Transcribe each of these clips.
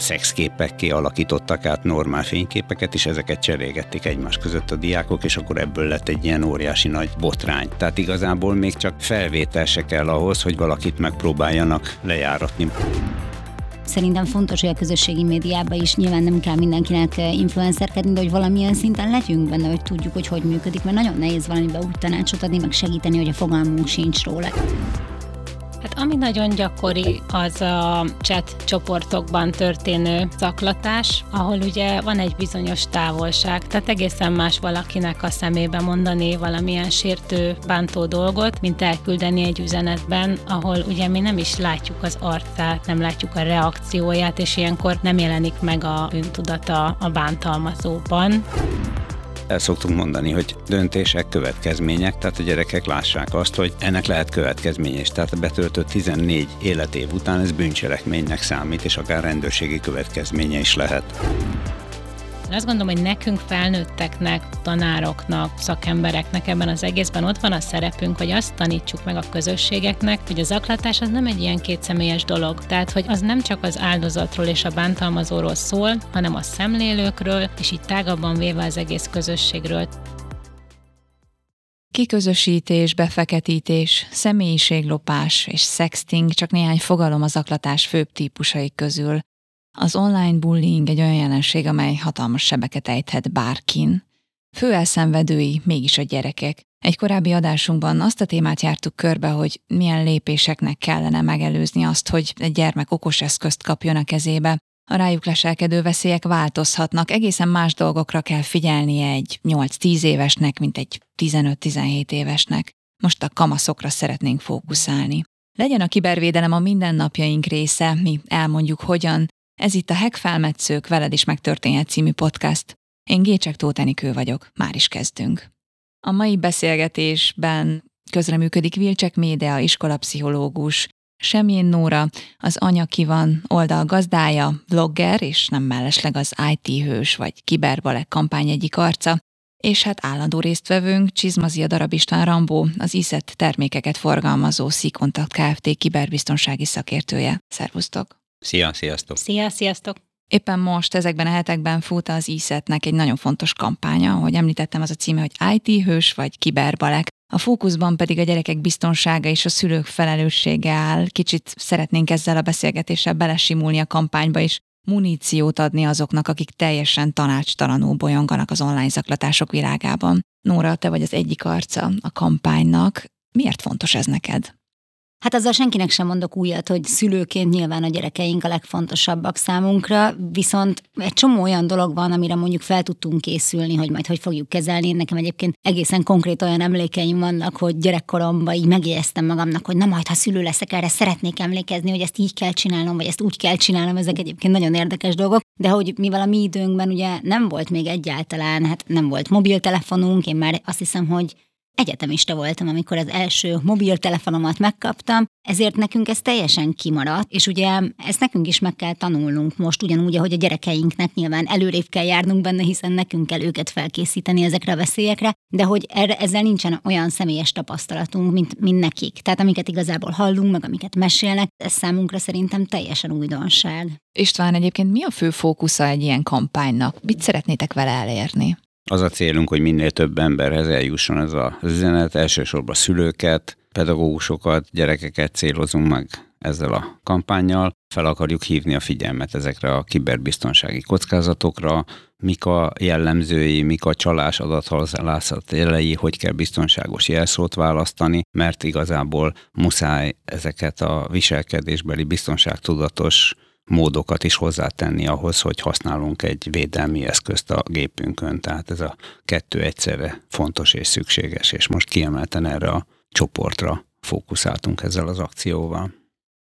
szexképekké alakítottak át normál fényképeket, és ezeket cserélgették egymás között a diákok, és akkor ebből lett egy ilyen óriási nagy botrány. Tehát igazából még csak felvétel se kell ahhoz, hogy valakit megpróbáljanak lejáratni. Szerintem fontos, hogy a közösségi médiában is nyilván nem kell mindenkinek influencerkedni, de hogy valamilyen szinten legyünk benne, hogy tudjuk, hogy hogy működik, mert nagyon nehéz valamiben úgy tanácsot adni, meg segíteni, hogy a fogalmunk sincs róla. Hát ami nagyon gyakori, az a chat csoportokban történő zaklatás, ahol ugye van egy bizonyos távolság, tehát egészen más valakinek a szemébe mondani valamilyen sértő, bántó dolgot, mint elküldeni egy üzenetben, ahol ugye mi nem is látjuk az arcát, nem látjuk a reakcióját, és ilyenkor nem jelenik meg a bűntudata a bántalmazóban el szoktunk mondani, hogy döntések, következmények, tehát a gyerekek lássák azt, hogy ennek lehet következménye, és tehát a betöltött 14 életév után ez bűncselekménynek számít, és akár rendőrségi következménye is lehet. Én azt gondolom, hogy nekünk felnőtteknek, tanároknak, szakembereknek ebben az egészben ott van a szerepünk, hogy azt tanítsuk meg a közösségeknek, hogy a zaklatás az nem egy ilyen kétszemélyes dolog. Tehát, hogy az nem csak az áldozatról és a bántalmazóról szól, hanem a szemlélőkről, és így tágabban véve az egész közösségről. Kiközösítés, befeketítés, személyiséglopás és sexting csak néhány fogalom az zaklatás főbb típusai közül. Az online bullying egy olyan jelenség, amely hatalmas sebeket ejthet bárkin. Fő elszenvedői mégis a gyerekek. Egy korábbi adásunkban azt a témát jártuk körbe, hogy milyen lépéseknek kellene megelőzni azt, hogy egy gyermek okos eszközt kapjon a kezébe. A rájuk leselkedő veszélyek változhatnak, egészen más dolgokra kell figyelnie egy 8-10 évesnek, mint egy 15-17 évesnek. Most a kamaszokra szeretnénk fókuszálni. Legyen a kibervédelem a mindennapjaink része, mi elmondjuk hogyan, ez itt a Hack Felmetszők Veled is megtörténhet című podcast. Én Gécsek Tótenikő vagyok, már is kezdünk. A mai beszélgetésben közreműködik Vilcsek Médea, iskolapszichológus, Semjén Nóra, az Anya ki van oldal gazdája, blogger, és nem mellesleg az IT hős vagy kiberbalek kampány egyik arca, és hát állandó résztvevőnk Csizmazia Darab István Rambó, az ISZET termékeket forgalmazó Szikontakt Kft. kiberbiztonsági szakértője. Szervusztok! Szia, sziasztok! Szia, sziasztok! Éppen most, ezekben a hetekben fut az ISET-nek egy nagyon fontos kampánya, ahogy említettem, az a címe, hogy IT hős vagy kiberbalek. A fókuszban pedig a gyerekek biztonsága és a szülők felelőssége áll. Kicsit szeretnénk ezzel a beszélgetéssel belesimulni a kampányba is, muníciót adni azoknak, akik teljesen tanácstalanul bolyonganak az online zaklatások világában. Nóra, te vagy az egyik arca a kampánynak. Miért fontos ez neked? Hát azzal senkinek sem mondok újat, hogy szülőként nyilván a gyerekeink a legfontosabbak számunkra, viszont egy csomó olyan dolog van, amire mondjuk fel tudtunk készülni, hogy majd hogy fogjuk kezelni. Nekem egyébként egészen konkrét olyan emlékeim vannak, hogy gyerekkoromban így megjegyeztem magamnak, hogy na majd, ha szülő leszek, erre szeretnék emlékezni, hogy ezt így kell csinálnom, vagy ezt úgy kell csinálnom, ezek egyébként nagyon érdekes dolgok. De hogy mivel a mi időnkben ugye nem volt még egyáltalán, hát nem volt mobiltelefonunk, én már azt hiszem, hogy egyetemista voltam, amikor az első mobiltelefonomat megkaptam, ezért nekünk ez teljesen kimaradt, és ugye ezt nekünk is meg kell tanulnunk most, ugyanúgy, ahogy a gyerekeinknek nyilván előrébb kell járnunk benne, hiszen nekünk kell őket felkészíteni ezekre a veszélyekre, de hogy erre, ezzel nincsen olyan személyes tapasztalatunk, mint, mint nekik. Tehát amiket igazából hallunk, meg amiket mesélnek, ez számunkra szerintem teljesen újdonság. István, egyébként mi a fő fókusza egy ilyen kampánynak? Mit szeretnétek vele elérni? Az a célunk, hogy minél több emberhez eljusson ez az üzenet, elsősorban szülőket, pedagógusokat, gyerekeket célozunk meg ezzel a kampányjal. Fel akarjuk hívni a figyelmet ezekre a kiberbiztonsági kockázatokra, mik a jellemzői, mik a csalás adathalászat jelei, hogy kell biztonságos jelszót választani, mert igazából muszáj ezeket a viselkedésbeli biztonságtudatos módokat is hozzátenni ahhoz, hogy használunk egy védelmi eszközt a gépünkön. Tehát ez a kettő egyszerre fontos és szükséges, és most kiemelten erre a csoportra fókuszáltunk ezzel az akcióval.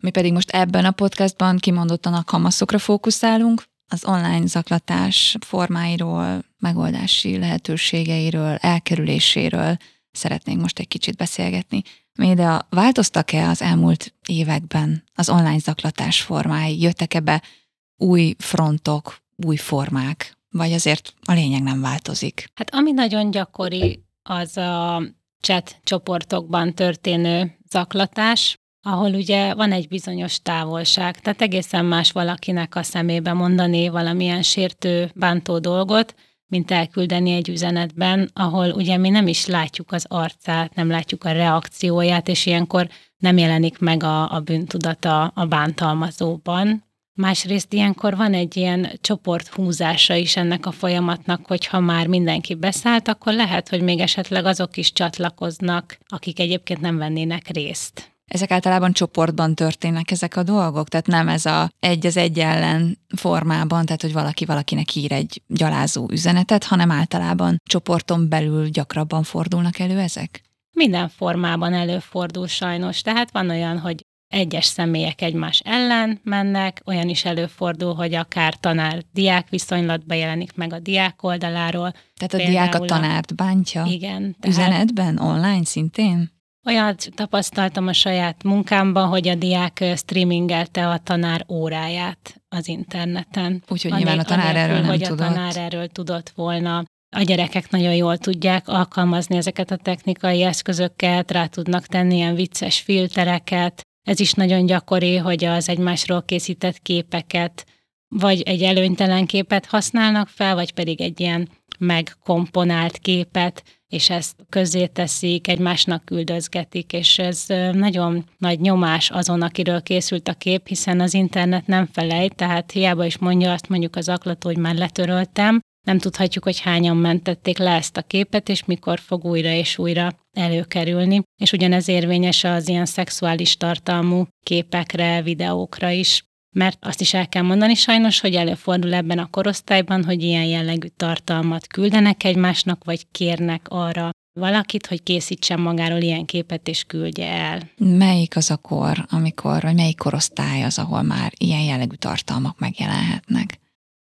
Mi pedig most ebben a podcastban kimondottan a kamaszokra fókuszálunk, az online zaklatás formáiról, megoldási lehetőségeiről, elkerüléséről szeretnénk most egy kicsit beszélgetni. Média, változtak-e az elmúlt években az online zaklatás formái? Jöttek ebbe új frontok, új formák? Vagy azért a lényeg nem változik? Hát ami nagyon gyakori, az a chat csoportokban történő zaklatás, ahol ugye van egy bizonyos távolság, tehát egészen más valakinek a szemébe mondani valamilyen sértő, bántó dolgot, mint elküldeni egy üzenetben, ahol ugye mi nem is látjuk az arcát, nem látjuk a reakcióját, és ilyenkor nem jelenik meg a, a bűntudata a bántalmazóban. Másrészt ilyenkor van egy ilyen csoporthúzása is ennek a folyamatnak, hogyha már mindenki beszállt, akkor lehet, hogy még esetleg azok is csatlakoznak, akik egyébként nem vennének részt. Ezek általában csoportban történnek ezek a dolgok, tehát nem ez a egy az egy ellen formában, tehát hogy valaki valakinek ír egy gyalázó üzenetet, hanem általában csoporton belül gyakrabban fordulnak elő ezek? Minden formában előfordul sajnos. Tehát van olyan, hogy egyes személyek egymás ellen mennek, olyan is előfordul, hogy akár tanár-diák viszonylatba jelenik meg a diák oldaláról. Tehát a diák a tanárt bántja? Igen. Tehát Üzenetben, online szintén? Olyat tapasztaltam a saját munkámban, hogy a diák streamingelte a tanár óráját az interneten. Úgyhogy nyilván a tanár anélkül, erről nem hogy tudott. a tanár erről tudott volna. A gyerekek nagyon jól tudják alkalmazni ezeket a technikai eszközöket, rá tudnak tenni ilyen vicces filtereket. Ez is nagyon gyakori, hogy az egymásról készített képeket vagy egy előnytelen képet használnak fel, vagy pedig egy ilyen megkomponált képet, és ezt közzéteszik, egymásnak küldözgetik, és ez nagyon nagy nyomás azon, akiről készült a kép, hiszen az internet nem felejt, tehát hiába is mondja azt mondjuk az aklató, hogy már letöröltem, nem tudhatjuk, hogy hányan mentették le ezt a képet, és mikor fog újra és újra előkerülni. És ugyanez érvényes az ilyen szexuális tartalmú képekre, videókra is mert azt is el kell mondani sajnos, hogy előfordul ebben a korosztályban, hogy ilyen jellegű tartalmat küldenek egymásnak, vagy kérnek arra valakit, hogy készítsen magáról ilyen képet és küldje el. Melyik az a kor, amikor, vagy melyik korosztály az, ahol már ilyen jellegű tartalmak megjelenhetnek?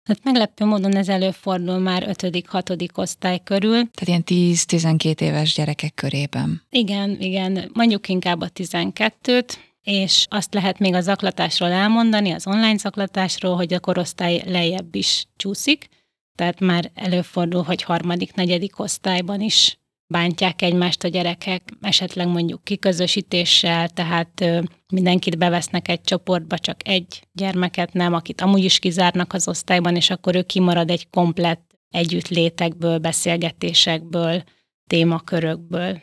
Hát meglepő módon ez előfordul már 5.-6. osztály körül. Tehát ilyen 10-12 éves gyerekek körében. Igen, igen, mondjuk inkább a 12-t, és azt lehet még a zaklatásról elmondani, az online zaklatásról, hogy a korosztály lejjebb is csúszik, tehát már előfordul, hogy harmadik, negyedik osztályban is bántják egymást a gyerekek, esetleg mondjuk kiközösítéssel, tehát mindenkit bevesznek egy csoportba, csak egy gyermeket nem, akit amúgy is kizárnak az osztályban, és akkor ő kimarad egy komplett együttlétekből, beszélgetésekből, témakörökből.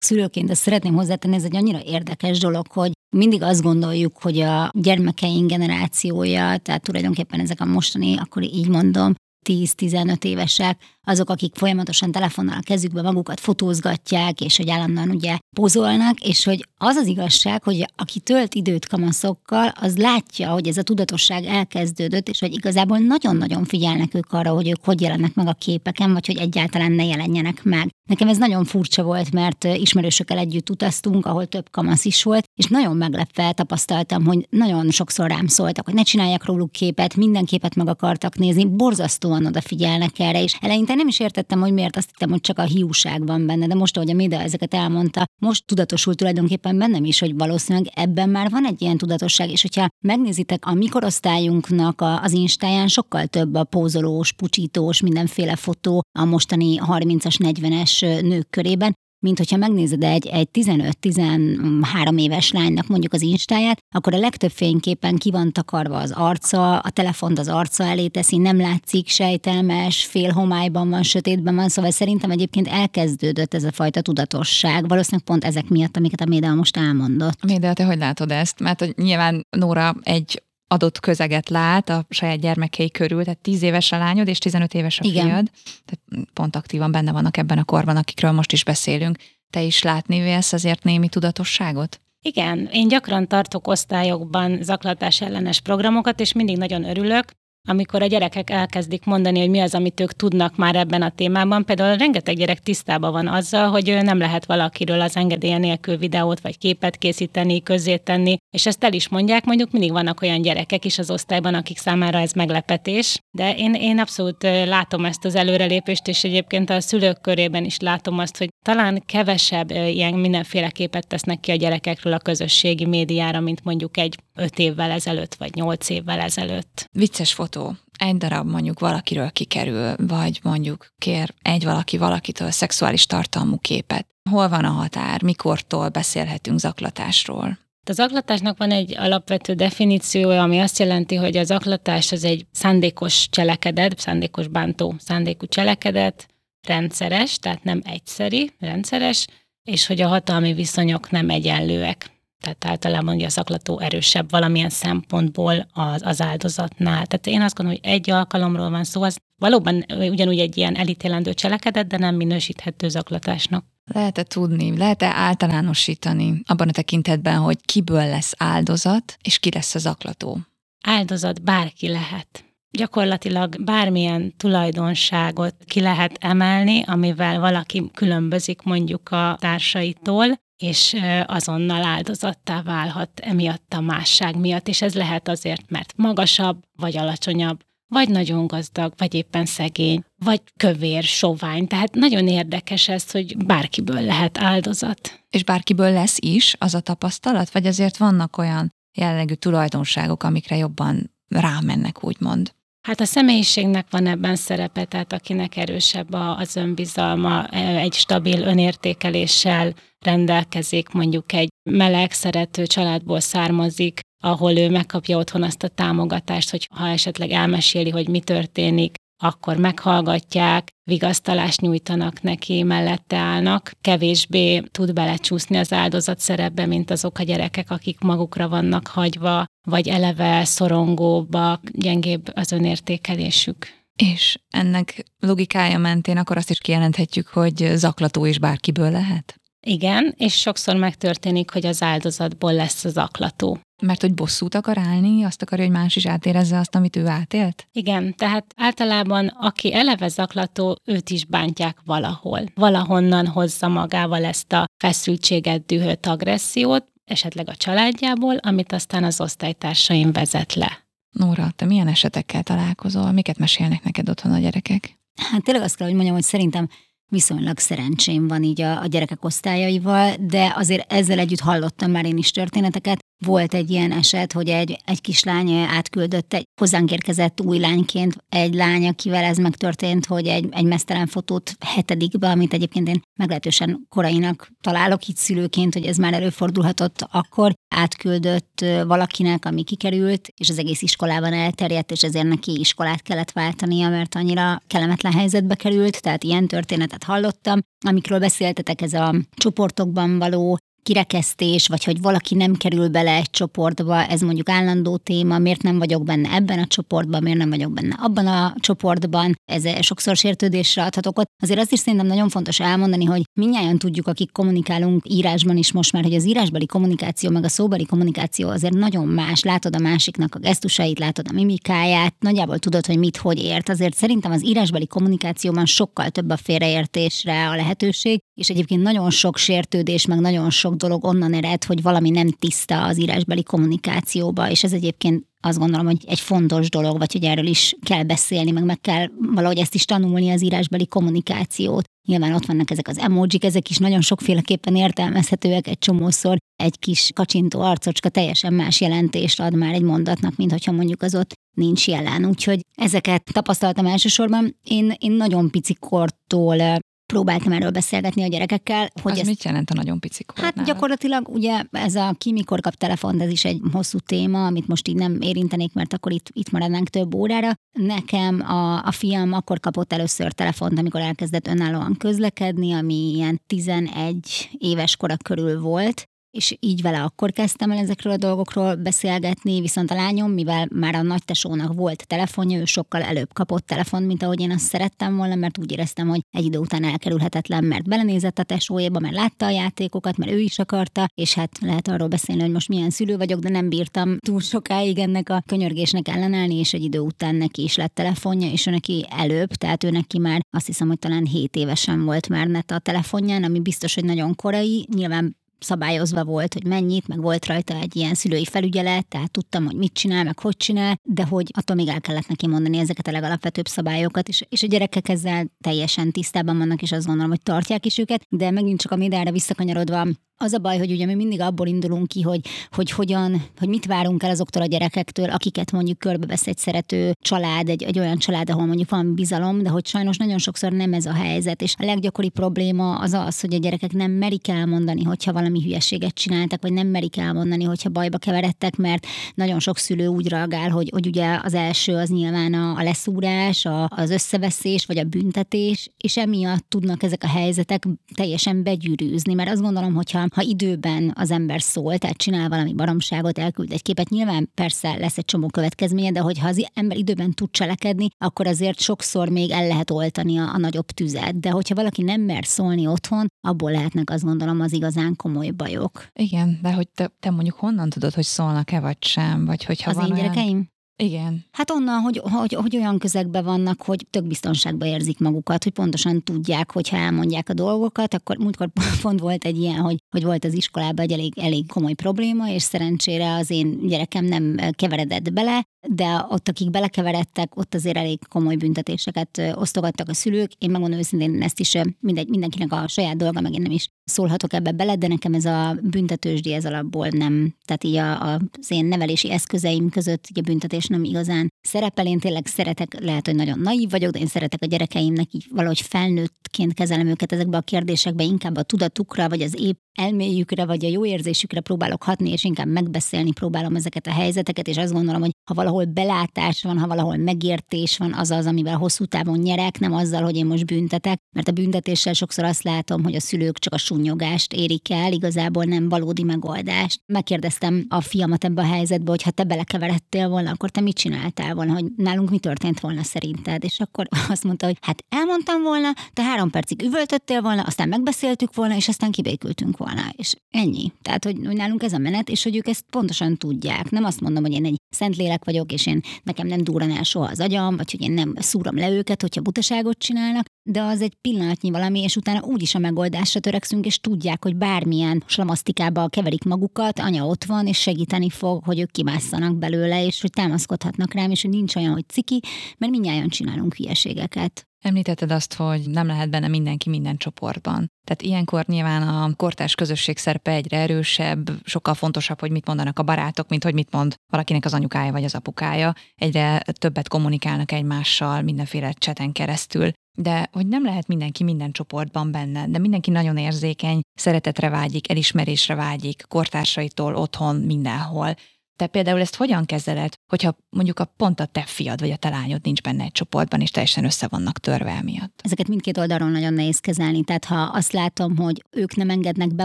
Szülőként ezt szeretném hozzátenni, ez egy annyira érdekes dolog, hogy mindig azt gondoljuk, hogy a gyermekeink generációja, tehát tulajdonképpen ezek a mostani, akkor így mondom, 10-15 évesek, azok, akik folyamatosan telefonnal a kezükbe magukat fotózgatják, és hogy állandóan ugye pozolnak, és hogy az az igazság, hogy aki tölt időt kamaszokkal, az látja, hogy ez a tudatosság elkezdődött, és hogy igazából nagyon-nagyon figyelnek ők arra, hogy ők hogy jelennek meg a képeken, vagy hogy egyáltalán ne jelenjenek meg. Nekem ez nagyon furcsa volt, mert ismerősökkel együtt utaztunk, ahol több kamasz is volt, és nagyon meglepve tapasztaltam, hogy nagyon sokszor rám szóltak, hogy ne csináljak róluk képet, minden képet meg akartak nézni, borzasztóan odafigyelnek erre, és eleinte nem is értettem, hogy miért. Azt hittem, hogy csak a hiúság van benne, de most, ahogy a Méda ezeket elmondta, most tudatosult tulajdonképpen bennem is, hogy valószínűleg ebben már van egy ilyen tudatosság, és hogyha megnézitek a mikorosztályunknak az instáján sokkal több a pózolós, pucsítós, mindenféle fotó a mostani 30-as, 40-es nők körében, mint hogyha megnézed egy, egy 15-13 éves lánynak mondjuk az instáját, akkor a legtöbb fényképen ki van takarva az arca, a telefont az arca elé teszi, nem látszik, sejtelmes, fél homályban van, sötétben van, szóval szerintem egyébként elkezdődött ez a fajta tudatosság, valószínűleg pont ezek miatt, amiket a Médea most elmondott. Médea, te hogy látod ezt? Mert nyilván Nóra egy adott közeget lát a saját gyermekei körül, tehát 10 éves a lányod és 15 éves a Igen. fiad, tehát pont aktívan benne vannak ebben a korban, akikről most is beszélünk. Te is látni vélsz azért némi tudatosságot? Igen, én gyakran tartok osztályokban zaklatás ellenes programokat, és mindig nagyon örülök, amikor a gyerekek elkezdik mondani, hogy mi az, amit ők tudnak már ebben a témában. Például rengeteg gyerek tisztában van azzal, hogy nem lehet valakiről az engedélye nélkül videót vagy képet készíteni, közzétenni, és ezt el is mondják, mondjuk mindig vannak olyan gyerekek is az osztályban, akik számára ez meglepetés, de én, én abszolút látom ezt az előrelépést, és egyébként a szülők körében is látom azt, hogy talán kevesebb ilyen mindenféle képet tesznek ki a gyerekekről a közösségi médiára, mint mondjuk egy öt évvel ezelőtt, vagy nyolc évvel ezelőtt. Vicces fotó. Egy darab mondjuk valakiről kikerül, vagy mondjuk kér egy valaki valakitől szexuális tartalmú képet. Hol van a határ? Mikortól beszélhetünk zaklatásról? A zaklatásnak van egy alapvető definíciója, ami azt jelenti, hogy a zaklatás az egy szándékos cselekedet, szándékos bántó szándékú cselekedet, rendszeres, tehát nem egyszeri, rendszeres, és hogy a hatalmi viszonyok nem egyenlőek. Tehát általában ugye a zaklató erősebb valamilyen szempontból az, az áldozatnál. Tehát én azt gondolom, hogy egy alkalomról van szó, az valóban ugyanúgy egy ilyen elítélendő cselekedet, de nem minősíthető zaklatásnak. Lehet-e tudni, lehet-e általánosítani abban a tekintetben, hogy kiből lesz áldozat, és ki lesz az zaklató? Áldozat bárki lehet. Gyakorlatilag bármilyen tulajdonságot ki lehet emelni, amivel valaki különbözik mondjuk a társaitól, és azonnal áldozattá válhat emiatt a másság miatt, és ez lehet azért, mert magasabb, vagy alacsonyabb, vagy nagyon gazdag, vagy éppen szegény, vagy kövér, sovány. Tehát nagyon érdekes ez, hogy bárkiből lehet áldozat. És bárkiből lesz is az a tapasztalat, vagy azért vannak olyan jellegű tulajdonságok, amikre jobban rámennek, úgymond? Hát a személyiségnek van ebben szerepe, tehát akinek erősebb az önbizalma, egy stabil önértékeléssel rendelkezik, mondjuk egy meleg, szerető családból származik, ahol ő megkapja otthon azt a támogatást, hogy ha esetleg elmeséli, hogy mi történik, akkor meghallgatják, vigasztalást nyújtanak neki, mellette állnak, kevésbé tud belecsúszni az áldozat szerepbe, mint azok a gyerekek, akik magukra vannak hagyva, vagy eleve szorongóbbak, gyengébb az önértékelésük. És ennek logikája mentén akkor azt is kijelenthetjük, hogy zaklató is bárkiből lehet? Igen, és sokszor megtörténik, hogy az áldozatból lesz az aklató. Mert hogy bosszút akar állni, azt akarja, hogy más is átérezze azt, amit ő átélt? Igen, tehát általában aki eleve zaklató, őt is bántják valahol. Valahonnan hozza magával ezt a feszültséget, dühöt, agressziót, esetleg a családjából, amit aztán az osztálytársaim vezet le. Nóra, te milyen esetekkel találkozol? Miket mesélnek neked otthon a gyerekek? Hát tényleg azt kell, hogy mondjam, hogy szerintem viszonylag szerencsém van így a, a gyerekek osztályaival, de azért ezzel együtt hallottam már én is történeteket, volt egy ilyen eset, hogy egy, egy kislány átküldött egy hozzánk érkezett új lányként egy lány, akivel ez megtörtént, hogy egy, egy mesztelen fotót hetedikbe, amit egyébként én meglehetősen korainak találok itt szülőként, hogy ez már előfordulhatott akkor, átküldött valakinek, ami kikerült, és az egész iskolában elterjedt, és ezért neki iskolát kellett váltania, mert annyira kellemetlen helyzetbe került, tehát ilyen történetet hallottam. Amikről beszéltetek, ez a csoportokban való kirekesztés, vagy hogy valaki nem kerül bele egy csoportba, ez mondjuk állandó téma, miért nem vagyok benne ebben a csoportban, miért nem vagyok benne abban a csoportban, ez sokszor sértődésre adhatok ott. Azért azt is szerintem nagyon fontos elmondani, hogy minnyáján tudjuk, akik kommunikálunk írásban is most már, hogy az írásbeli kommunikáció meg a szóbeli kommunikáció azért nagyon más. Látod a másiknak a gesztusait, látod a mimikáját, nagyjából tudod, hogy mit, hogy ért. Azért szerintem az írásbeli kommunikációban sokkal több a félreértésre a lehetőség, és egyébként nagyon sok sértődés, meg nagyon sok dolog onnan ered, hogy valami nem tiszta az írásbeli kommunikációba, és ez egyébként azt gondolom, hogy egy fontos dolog, vagy hogy erről is kell beszélni, meg meg kell valahogy ezt is tanulni az írásbeli kommunikációt. Nyilván ott vannak ezek az emojik, ezek is nagyon sokféleképpen értelmezhetőek egy csomószor. Egy kis kacsintó arcocska teljesen más jelentést ad már egy mondatnak, mint hogyha mondjuk az ott nincs jelen. Úgyhogy ezeket tapasztaltam elsősorban. Én, én nagyon pici kortól próbáltam erről beszélgetni a gyerekekkel. Hogy az ezt, mit jelent a nagyon pici kornál? Hát gyakorlatilag ugye ez a ki mikor kap telefont, ez is egy hosszú téma, amit most így nem érintenék, mert akkor itt, itt maradnánk több órára. Nekem a, a fiam akkor kapott először telefont, amikor elkezdett önállóan közlekedni, ami ilyen 11 éves kora körül volt, és így vele akkor kezdtem el ezekről a dolgokról beszélgetni, viszont a lányom, mivel már a nagy tesónak volt telefonja, ő sokkal előbb kapott telefon, mint ahogy én azt szerettem volna, mert úgy éreztem, hogy egy idő után elkerülhetetlen, mert belenézett a tesójába, mert látta a játékokat, mert ő is akarta, és hát lehet arról beszélni, hogy most milyen szülő vagyok, de nem bírtam túl sokáig ennek a könyörgésnek ellenállni, és egy idő után neki is lett telefonja, és ő neki előbb, tehát ő neki már azt hiszem, hogy talán 7 évesen volt már net a telefonján, ami biztos, hogy nagyon korai. Nyilván szabályozva volt, hogy mennyit, meg volt rajta egy ilyen szülői felügyelet, tehát tudtam, hogy mit csinál, meg hogy csinál, de hogy attól még el kellett neki mondani ezeket a legalapvetőbb szabályokat, és, és a gyerekek ezzel teljesen tisztában vannak, és azt gondolom, hogy tartják is őket, de megint csak a médiára visszakanyarodva, Az a baj, hogy ugye mi mindig abból indulunk ki, hogy, hogy hogyan, hogy mit várunk el azoktól a gyerekektől, akiket mondjuk körbevesz egy szerető család, egy, egy olyan család, ahol mondjuk van bizalom, de hogy sajnos nagyon sokszor nem ez a helyzet. És a leggyakoribb probléma az az, hogy a gyerekek nem merik elmondani, hogyha valami hülyeséget csináltak, vagy nem merik elmondani, hogyha bajba keveredtek, mert nagyon sok szülő úgy reagál, hogy, hogy ugye az első az nyilván a, a leszúrás, a, az összeveszés, vagy a büntetés, és emiatt tudnak ezek a helyzetek teljesen begyűrűzni, mert azt gondolom, hogyha ha időben az ember szól, tehát csinál valami baromságot, elküld egy képet, nyilván persze lesz egy csomó következménye, de hogyha az ember időben tud cselekedni, akkor azért sokszor még el lehet oltani a, a nagyobb tüzet. De hogyha valaki nem mer szólni otthon, abból lehetnek azt gondolom az igazán komoly bajok. Igen, de hogy te, te mondjuk honnan tudod, hogy szólnak-e vagy sem, vagy hogyha az van én olyan... Igen. Hát onnan, hogy, hogy, hogy olyan közegben vannak, hogy tök biztonságban érzik magukat, hogy pontosan tudják, hogy ha elmondják a dolgokat, akkor múltkor pont volt egy ilyen, hogy, hogy volt az iskolában egy elég, elég komoly probléma, és szerencsére az én gyerekem nem keveredett bele, de ott, akik belekeveredtek, ott azért elég komoly büntetéseket osztogattak a szülők. Én megmondom őszintén, ezt is mindegy, mindenkinek a saját dolga, meg én nem is szólhatok ebbe bele, de nekem ez a büntetősdi ez alapból nem, tehát így a, a, az én nevelési eszközeim között így a büntetés nem igazán szerepel. Én tényleg szeretek, lehet, hogy nagyon naív vagyok, de én szeretek a gyerekeimnek így valahogy felnőttként kezelem őket ezekbe a kérdésekbe, inkább a tudatukra, vagy az épp elméjükre, vagy a jó érzésükre próbálok hatni, és inkább megbeszélni próbálom ezeket a helyzeteket, és azt gondolom, hogy ha valahol belátás van, ha valahol megértés van, az az, amivel hosszú távon nyerek, nem azzal, hogy én most büntetek, mert a büntetéssel sokszor azt látom, hogy a szülők csak a sunnyogást érik el, igazából nem valódi megoldást. Megkérdeztem a fiamat ebbe a helyzetbe, hogy ha te belekeveredtél volna, akkor te mit csináltál volna, hogy nálunk mi történt volna szerinted? És akkor azt mondta, hogy hát elmondtam volna, te három percig üvöltöttél volna, aztán megbeszéltük volna, és aztán kibékültünk volna. És ennyi. Tehát, hogy, hogy nálunk ez a menet, és hogy ők ezt pontosan tudják. Nem azt mondom, hogy én egy szentlélek vagyok, és én nekem nem durran el soha az agyam, vagy hogy én nem szúrom le őket, hogyha butaságot csinálnak, de az egy pillanatnyi valami, és utána úgyis a megoldásra törekszünk, és tudják, hogy bármilyen slamasztikába keverik magukat, anya ott van, és segíteni fog, hogy ők kimásszanak belőle, és hogy támaszkodhatnak rám, és hogy nincs olyan, hogy ciki, mert mindjárt csinálunk hülyeségeket. Említetted azt, hogy nem lehet benne mindenki minden csoportban. Tehát ilyenkor nyilván a kortárs közösség szerepe egyre erősebb, sokkal fontosabb, hogy mit mondanak a barátok, mint hogy mit mond valakinek az anyukája vagy az apukája. Egyre többet kommunikálnak egymással mindenféle cseten keresztül. De hogy nem lehet mindenki minden csoportban benne, de mindenki nagyon érzékeny, szeretetre vágyik, elismerésre vágyik, kortársaitól, otthon, mindenhol. Te például ezt hogyan kezeled, hogyha mondjuk a pont a te fiad vagy a te lányod nincs benne egy csoportban, és teljesen össze vannak törve emiatt? Ezeket mindkét oldalról nagyon nehéz kezelni. Tehát ha azt látom, hogy ők nem engednek be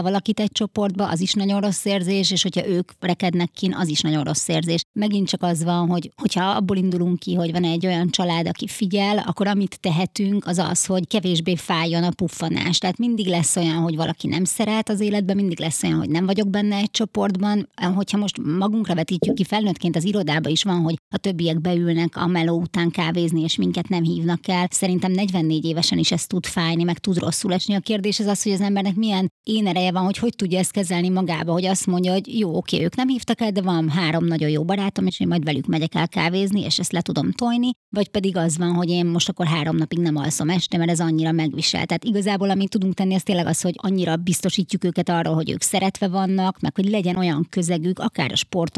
valakit egy csoportba, az is nagyon rossz érzés, és hogyha ők rekednek kin, az is nagyon rossz érzés. Megint csak az van, hogy hogyha abból indulunk ki, hogy van egy olyan család, aki figyel, akkor amit tehetünk, az az, hogy kevésbé fájjon a puffanás. Tehát mindig lesz olyan, hogy valaki nem szeret az életben, mindig lesz olyan, hogy nem vagyok benne egy csoportban. Hogyha most magunkra vetítjük ki felnőttként az irodába is van, hogy a többiek beülnek a meló után kávézni, és minket nem hívnak el. Szerintem 44 évesen is ez tud fájni, meg tud rosszul esni. A kérdés az az, hogy az embernek milyen én ereje van, hogy hogy tudja ezt kezelni magába, hogy azt mondja, hogy jó, oké, ők nem hívtak el, de van három nagyon jó barátom, és én majd velük megyek el kávézni, és ezt le tudom tojni, vagy pedig az van, hogy én most akkor három napig nem alszom este, mert ez annyira megvisel. Tehát igazából amit tudunk tenni, az tényleg az, hogy annyira biztosítjuk őket arról, hogy ők szeretve vannak, meg hogy legyen olyan közegük, akár a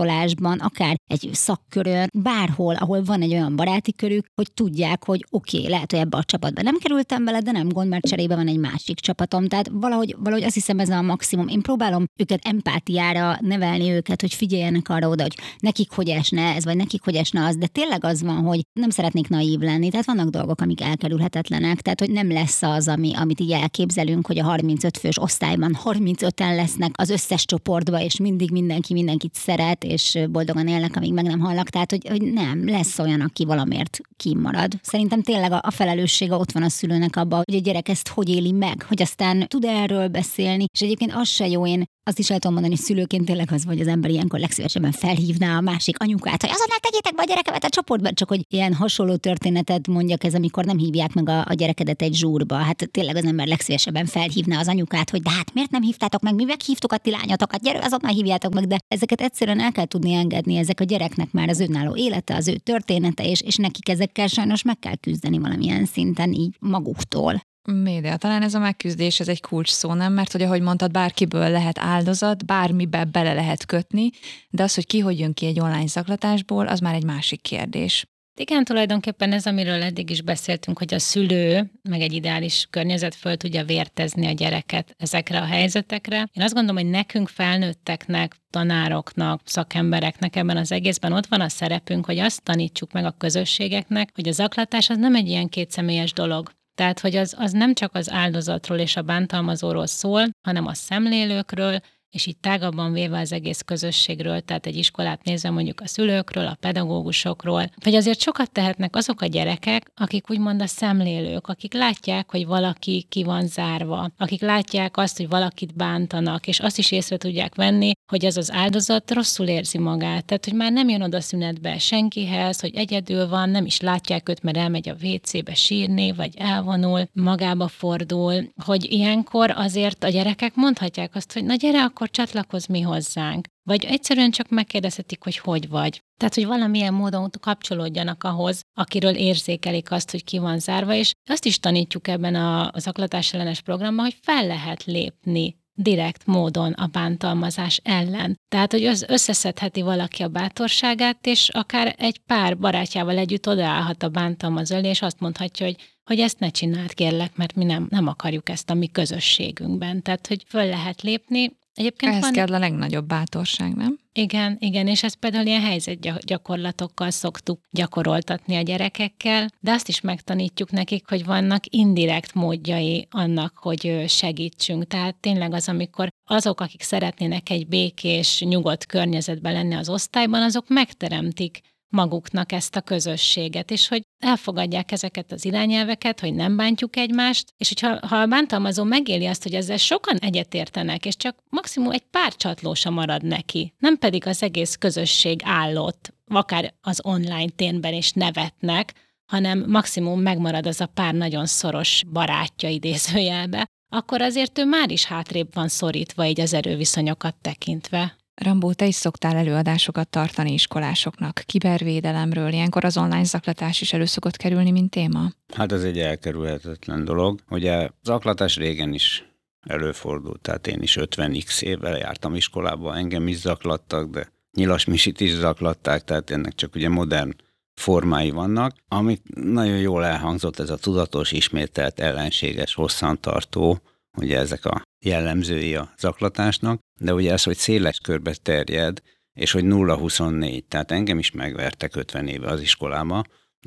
sportolásban, akár egy szakkörön, bárhol, ahol van egy olyan baráti körük, hogy tudják, hogy oké, okay, lehet, hogy ebbe a csapatba nem kerültem bele, de nem gond, mert cserébe van egy másik csapatom. Tehát valahogy, valahogy azt hiszem ez a maximum. Én próbálom őket empátiára nevelni őket, hogy figyeljenek arra oda, hogy nekik hogy esne ez, vagy nekik hogy esne az, de tényleg az van, hogy nem szeretnék naív lenni. Tehát vannak dolgok, amik elkerülhetetlenek. Tehát, hogy nem lesz az, ami, amit így elképzelünk, hogy a 35 fős osztályban 35-en lesznek az összes csoportba, és mindig mindenki mindenkit szeret, és boldogan élnek, amíg meg nem hallak. Tehát, hogy, hogy nem, lesz olyan, aki valamiért kimarad. Szerintem tényleg a, a felelőssége ott van a szülőnek abban, hogy a gyerek ezt hogy éli meg, hogy aztán tud erről beszélni, és egyébként az se jó, én azt is el tudom mondani, hogy szülőként tényleg az, hogy az ember ilyenkor legszívesebben felhívná a másik anyukát, hogy azonnal tegyétek be a gyerekemet a csoportban, csak hogy ilyen hasonló történetet mondjak ez, amikor nem hívják meg a, a gyerekedet egy zsúrba. Hát tényleg az ember legszívesebben felhívná az anyukát, hogy de hát miért nem hívtátok meg, mi meghívtuk a ti lányatokat, gyere, azonnal hívjátok meg, de ezeket egyszerűen el kell tudni engedni, ezek a gyereknek már az önálló élete, az ő története, és, és nekik ezekkel sajnos meg kell küzdeni valamilyen szinten így maguktól. Média, talán ez a megküzdés, ez egy kulcs szó, nem? Mert hogy ahogy mondtad, bárkiből lehet áldozat, bármibe bele lehet kötni, de az, hogy ki hogy jön ki egy online zaklatásból, az már egy másik kérdés. Igen, tulajdonképpen ez, amiről eddig is beszéltünk, hogy a szülő, meg egy ideális környezet föl tudja vértezni a gyereket ezekre a helyzetekre. Én azt gondolom, hogy nekünk felnőtteknek, tanároknak, szakembereknek ebben az egészben ott van a szerepünk, hogy azt tanítsuk meg a közösségeknek, hogy a zaklatás az nem egy ilyen kétszemélyes dolog. Tehát, hogy az, az nem csak az áldozatról és a bántalmazóról szól, hanem a szemlélőkről, és így tágabban véve az egész közösségről, tehát egy iskolát nézve mondjuk a szülőkről, a pedagógusokról, vagy azért sokat tehetnek azok a gyerekek, akik úgymond a szemlélők, akik látják, hogy valaki ki van zárva, akik látják azt, hogy valakit bántanak, és azt is észre tudják venni, hogy az az áldozat rosszul érzi magát, tehát hogy már nem jön oda szünetbe senkihez, hogy egyedül van, nem is látják őt, mert elmegy a WC-be sírni, vagy elvonul, magába fordul, hogy ilyenkor azért a gyerekek mondhatják azt, hogy na gyere, akkor csatlakozz mi hozzánk. Vagy egyszerűen csak megkérdezhetik, hogy hogy vagy. Tehát, hogy valamilyen módon kapcsolódjanak ahhoz, akiről érzékelik azt, hogy ki van zárva, és azt is tanítjuk ebben az aklatás ellenes programban, hogy fel lehet lépni direkt módon a bántalmazás ellen. Tehát, hogy az összeszedheti valaki a bátorságát, és akár egy pár barátjával együtt odaállhat a bántalmazó elé, és azt mondhatja, hogy hogy ezt ne csináld, kérlek, mert mi nem, nem akarjuk ezt a mi közösségünkben. Tehát, hogy föl lehet lépni, Egyébként Ehhez van... kell a legnagyobb bátorság, nem? Igen, igen, és ezt például ilyen helyzetgyakorlatokkal szoktuk gyakoroltatni a gyerekekkel, de azt is megtanítjuk nekik, hogy vannak indirekt módjai annak, hogy segítsünk. Tehát tényleg az, amikor azok, akik szeretnének egy békés, nyugodt környezetben lenni az osztályban, azok megteremtik maguknak ezt a közösséget, és hogy elfogadják ezeket az irányelveket, hogy nem bántjuk egymást, és hogyha ha a bántalmazó megéli azt, hogy ezzel sokan egyetértenek, és csak maximum egy pár csatlósa marad neki, nem pedig az egész közösség állott, akár az online térben is nevetnek, hanem maximum megmarad az a pár nagyon szoros barátja idézőjelbe, akkor azért ő már is hátrébb van szorítva így az erőviszonyokat tekintve. Rambó, te is szoktál előadásokat tartani iskolásoknak, kibervédelemről, ilyenkor az online zaklatás is elő szokott kerülni, mint téma? Hát ez egy elkerülhetetlen dolog. Ugye zaklatás régen is előfordult, tehát én is 50x évvel jártam iskolába, engem is zaklattak, de nyilas misit is zaklatták, tehát ennek csak ugye modern formái vannak, amit nagyon jól elhangzott ez a tudatos, ismételt, ellenséges, hosszantartó, ugye ezek a jellemzői a zaklatásnak, de ugye ez, hogy széles körbe terjed, és hogy 0-24, tehát engem is megvertek 50 éve az iskolába,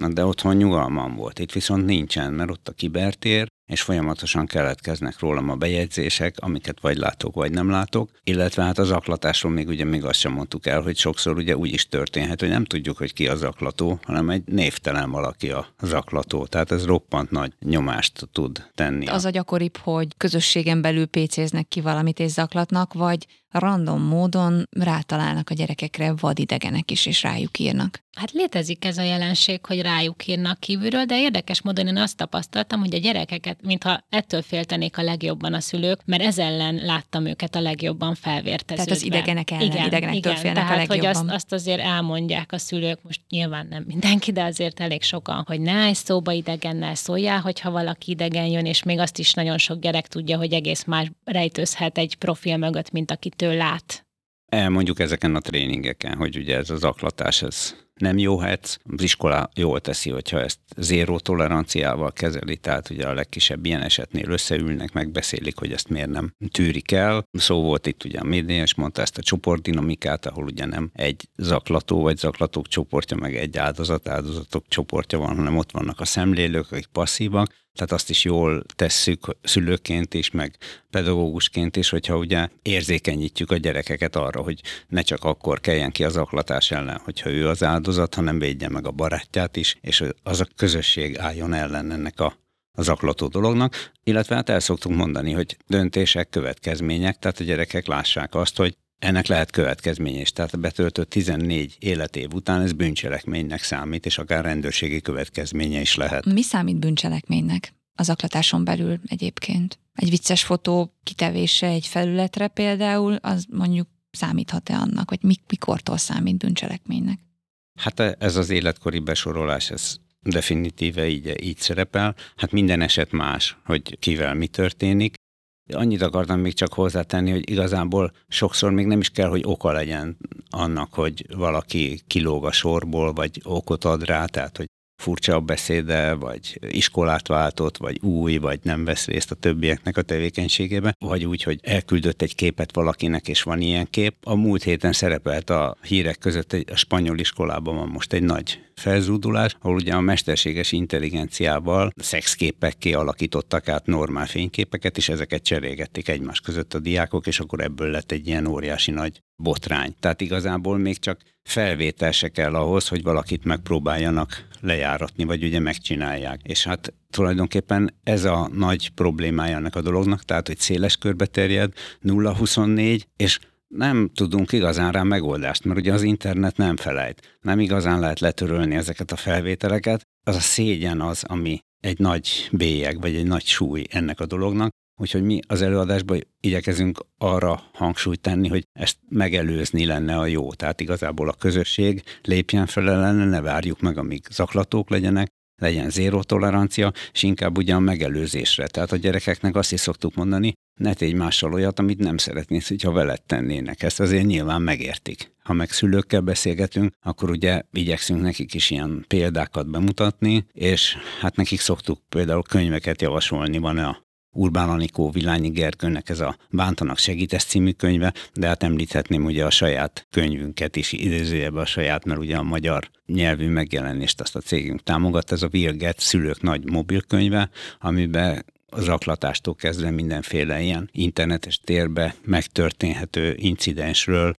de otthon nyugalmam volt. Itt viszont nincsen, mert ott a kibertér, és folyamatosan keletkeznek rólam a bejegyzések, amiket vagy látok, vagy nem látok, illetve hát az aklatásról még ugye még azt sem mondtuk el, hogy sokszor ugye úgy is történhet, hogy nem tudjuk, hogy ki az aklató, hanem egy névtelen valaki a zaklató, tehát ez roppant nagy nyomást tud tenni. Az a gyakoribb, hogy közösségen belül pécéznek ki valamit és zaklatnak, vagy random módon rátalálnak a gyerekekre vadidegenek is, és rájuk írnak. Hát létezik ez a jelenség, hogy rájuk írnak kívülről, de érdekes módon én azt tapasztaltam, hogy a gyerekeket mintha ettől féltenék a legjobban a szülők, mert ez ellen láttam őket a legjobban felvérteződve. Tehát az idegenek ellen, igen, idegenektől igen, félnek tehát, a legjobban. hogy azt, azt azért elmondják a szülők, most nyilván nem mindenki, de azért elég sokan, hogy ne egy szóba idegennel szóljál, hogyha valaki idegen jön, és még azt is nagyon sok gyerek tudja, hogy egész más rejtőzhet egy profil mögött, mint akitől lát. Elmondjuk ezeken a tréningeken, hogy ugye ez az aklatás, ez nem jó hetsz. Az iskola jól teszi, hogyha ezt zéró toleranciával kezeli, tehát ugye a legkisebb ilyen esetnél összeülnek, megbeszélik, hogy ezt miért nem tűrik el. Szó volt itt ugye a média, és mondta ezt a csoportdinamikát, ahol ugye nem egy zaklató vagy zaklatók csoportja, meg egy áldozat, áldozatok csoportja van, hanem ott vannak a szemlélők, akik passzívak, tehát azt is jól tesszük szülőként is, meg pedagógusként is, hogyha ugye érzékenyítjük a gyerekeket arra, hogy ne csak akkor kelljen ki az aklatás ellen, hogyha ő az áldozat, hanem védje meg a barátját is, és az a közösség álljon ellen ennek a az aklató dolognak, illetve hát el szoktunk mondani, hogy döntések, következmények, tehát a gyerekek lássák azt, hogy ennek lehet következménye is. Tehát a betöltött 14 életév után ez bűncselekménynek számít, és akár rendőrségi következménye is lehet. Mi számít bűncselekménynek az aklatáson belül egyébként? Egy vicces fotó kitevése egy felületre például, az mondjuk számíthat-e annak, hogy mikortól számít bűncselekménynek? Hát ez az életkori besorolás, ez definitíve így, így szerepel. Hát minden eset más, hogy kivel mi történik. Annyit akartam még csak hozzátenni, hogy igazából sokszor még nem is kell, hogy oka legyen annak, hogy valaki kilóg a sorból, vagy okot ad rá, tehát hogy furcsa a beszéde, vagy iskolát váltott, vagy új, vagy nem vesz részt a többieknek a tevékenységében, vagy úgy, hogy elküldött egy képet valakinek, és van ilyen kép. A múlt héten szerepelt a hírek között, egy, a spanyol iskolában van most egy nagy felzúdulás, ahol ugye a mesterséges intelligenciával szexképekké alakítottak át normál fényképeket, és ezeket cserélgették egymás között a diákok, és akkor ebből lett egy ilyen óriási nagy botrány. Tehát igazából még csak felvétel se kell ahhoz, hogy valakit megpróbáljanak lejáratni, vagy ugye megcsinálják. És hát tulajdonképpen ez a nagy problémája ennek a dolognak, tehát hogy széles körbe terjed, 0-24, és nem tudunk igazán rá megoldást, mert ugye az internet nem felejt. Nem igazán lehet letörölni ezeket a felvételeket. Az a szégyen az, ami egy nagy bélyeg, vagy egy nagy súly ennek a dolognak, Úgyhogy mi az előadásban igyekezünk arra hangsúlyt tenni, hogy ezt megelőzni lenne a jó. Tehát igazából a közösség lépjen fel ellene, ne várjuk meg, amíg zaklatók legyenek, legyen zéró tolerancia, és inkább ugye a megelőzésre. Tehát a gyerekeknek azt is szoktuk mondani, ne tégy mással olyat, amit nem szeretnész, hogyha veled tennének. Ezt azért nyilván megértik. Ha meg szülőkkel beszélgetünk, akkor ugye igyekszünk nekik is ilyen példákat bemutatni, és hát nekik szoktuk például könyveket javasolni, van a Urbán Anikó Vilányi Gergőnek ez a Bántanak segítesz című könyve, de hát említhetném ugye a saját könyvünket is, idézőjebe a saját, mert ugye a magyar nyelvű megjelenést azt a cégünk támogat, ez a Virget szülők nagy mobilkönyve, amiben az zaklatástól kezdve mindenféle ilyen internetes térbe megtörténhető incidensről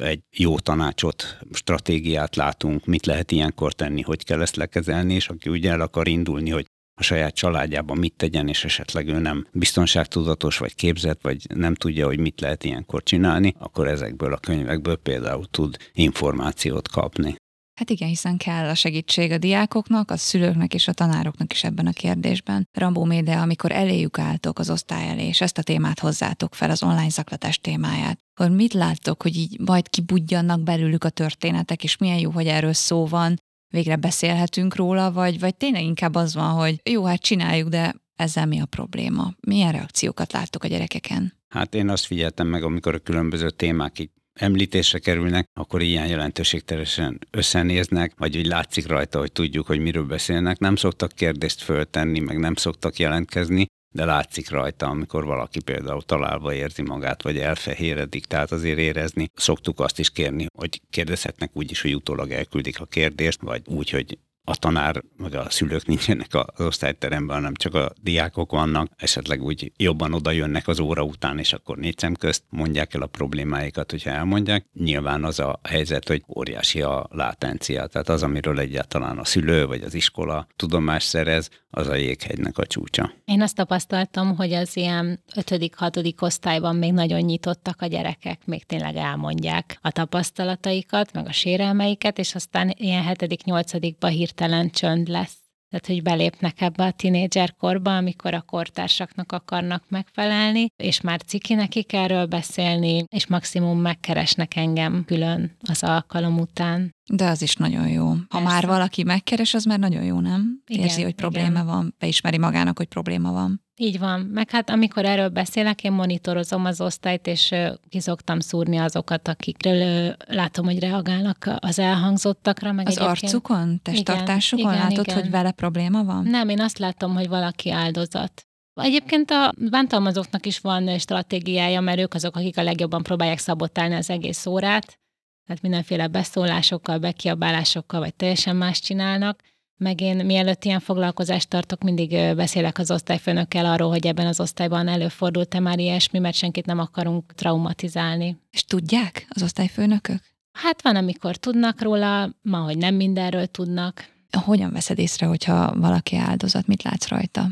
egy jó tanácsot, stratégiát látunk, mit lehet ilyenkor tenni, hogy kell ezt lekezelni, és aki ugye el akar indulni, hogy a saját családjában mit tegyen, és esetleg ő nem biztonságtudatos, vagy képzett, vagy nem tudja, hogy mit lehet ilyenkor csinálni, akkor ezekből a könyvekből például tud információt kapni. Hát igen, hiszen kell a segítség a diákoknak, a szülőknek és a tanároknak is ebben a kérdésben. Rambó Méde, amikor eléjük álltok az osztály elé, és ezt a témát hozzátok fel, az online zaklatás témáját, akkor mit láttok, hogy így majd kibudjannak belőlük a történetek, és milyen jó, hogy erről szó van, végre beszélhetünk róla, vagy, vagy tényleg inkább az van, hogy jó, hát csináljuk, de ezzel mi a probléma? Milyen reakciókat láttok a gyerekeken? Hát én azt figyeltem meg, amikor a különböző témák így említésre kerülnek, akkor ilyen jelentőségteresen összenéznek, vagy úgy látszik rajta, hogy tudjuk, hogy miről beszélnek. Nem szoktak kérdést föltenni, meg nem szoktak jelentkezni, de látszik rajta, amikor valaki például találva érzi magát, vagy elfehéredik, tehát azért érezni. Szoktuk azt is kérni, hogy kérdezhetnek úgy is, hogy utólag elküldik a kérdést, vagy úgy, hogy a tanár, meg a szülők nincsenek az osztályteremben, hanem csak a diákok vannak, esetleg úgy jobban oda jönnek az óra után, és akkor négy szem közt mondják el a problémáikat, hogyha elmondják. Nyilván az a helyzet, hogy óriási a látencia, tehát az, amiről egyáltalán a szülő vagy az iskola tudomást szerez, az a jéghegynek a csúcsa. Én azt tapasztaltam, hogy az ilyen 5.-6. osztályban még nagyon nyitottak a gyerekek, még tényleg elmondják a tapasztalataikat, meg a sérelmeiket, és aztán ilyen 7.-8. hirtelen csönd lesz. Tehát, hogy belépnek ebbe a tinédzser korba, amikor a kortársaknak akarnak megfelelni, és már ciki nekik erről beszélni, és maximum megkeresnek engem külön az alkalom után. De az is nagyon jó. Ha Persze. már valaki megkeres, az már nagyon jó, nem? Igen, Érzi, hogy probléma igen. van, beismeri magának, hogy probléma van. Így van. Meg hát amikor erről beszélek, én monitorozom az osztályt, és kiszoktam szúrni azokat, akikről látom, hogy reagálnak az elhangzottakra. Meg az arcukon, testtartásukon igen, látod, igen. hogy vele probléma van? Nem, én azt látom, hogy valaki áldozat. Egyébként a bántalmazóknak is van stratégiája, mert ők azok, akik a legjobban próbálják szabotálni az egész órát, tehát mindenféle beszólásokkal, bekiabálásokkal, vagy teljesen más csinálnak meg én mielőtt ilyen foglalkozást tartok, mindig beszélek az osztályfőnökkel arról, hogy ebben az osztályban előfordult-e már ilyesmi, mert senkit nem akarunk traumatizálni. És tudják az osztályfőnökök? Hát van, amikor tudnak róla, ma, hogy nem mindenről tudnak. Hogyan veszed észre, hogyha valaki áldozat, mit látsz rajta?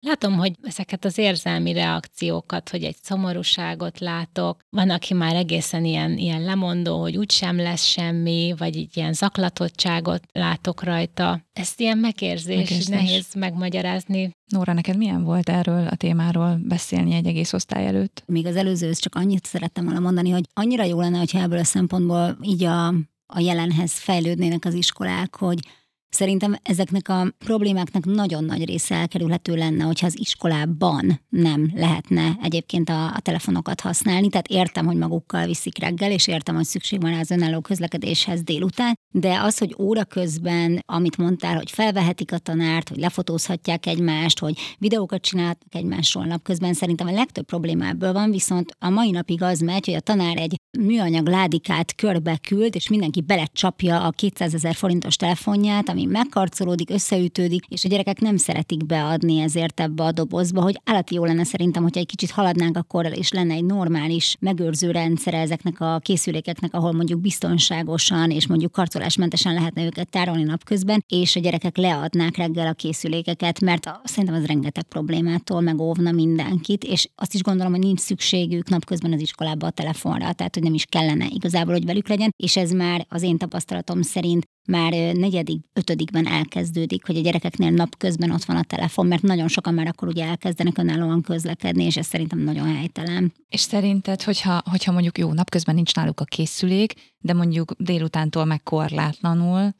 Látom, hogy ezeket az érzelmi reakciókat, hogy egy szomorúságot látok, van, aki már egészen ilyen, ilyen lemondó, hogy úgysem lesz semmi, vagy így ilyen zaklatottságot látok rajta. Ezt ilyen megérzés, megérzés. nehéz megmagyarázni. Nóra, neked milyen volt erről a témáról beszélni egy egész osztály előtt? Még az előzőhöz csak annyit szerettem volna mondani, hogy annyira jó lenne, hogyha ebből a szempontból így a, a jelenhez fejlődnének az iskolák, hogy Szerintem ezeknek a problémáknak nagyon nagy része elkerülhető lenne, hogyha az iskolában nem lehetne egyébként a, a telefonokat használni. Tehát értem, hogy magukkal viszik reggel, és értem, hogy szükség van az önálló közlekedéshez délután, de az, hogy óra közben, amit mondtál, hogy felvehetik a tanárt, hogy lefotózhatják egymást, hogy videókat csinálhatnak egymásról napközben, szerintem a legtöbb problémából van, viszont a mai napig az megy, hogy a tanár egy műanyag ládikát körbe küld, és mindenki belecsapja a 200 ezer forintos telefonját, ami megkarcolódik, összeütődik, és a gyerekek nem szeretik beadni ezért ebbe a dobozba, hogy állati jó lenne szerintem, hogyha egy kicsit haladnánk akkor, és lenne egy normális megőrző rendszer ezeknek a készülékeknek, ahol mondjuk biztonságosan és mondjuk karcolásmentesen lehetne őket tárolni napközben, és a gyerekek leadnák reggel a készülékeket, mert szerintem az rengeteg problémától megóvna mindenkit, és azt is gondolom, hogy nincs szükségük napközben az iskolába a telefonra, tehát hogy nem is kellene igazából, hogy velük legyen, és ez már az én tapasztalatom szerint már negyedik, ötödikben elkezdődik, hogy a gyerekeknél napközben ott van a telefon, mert nagyon sokan már akkor ugye elkezdenek önállóan közlekedni, és ez szerintem nagyon helytelen. És szerinted, hogyha, hogyha mondjuk jó, napközben nincs náluk a készülék, de mondjuk délutántól meg korlátlanul,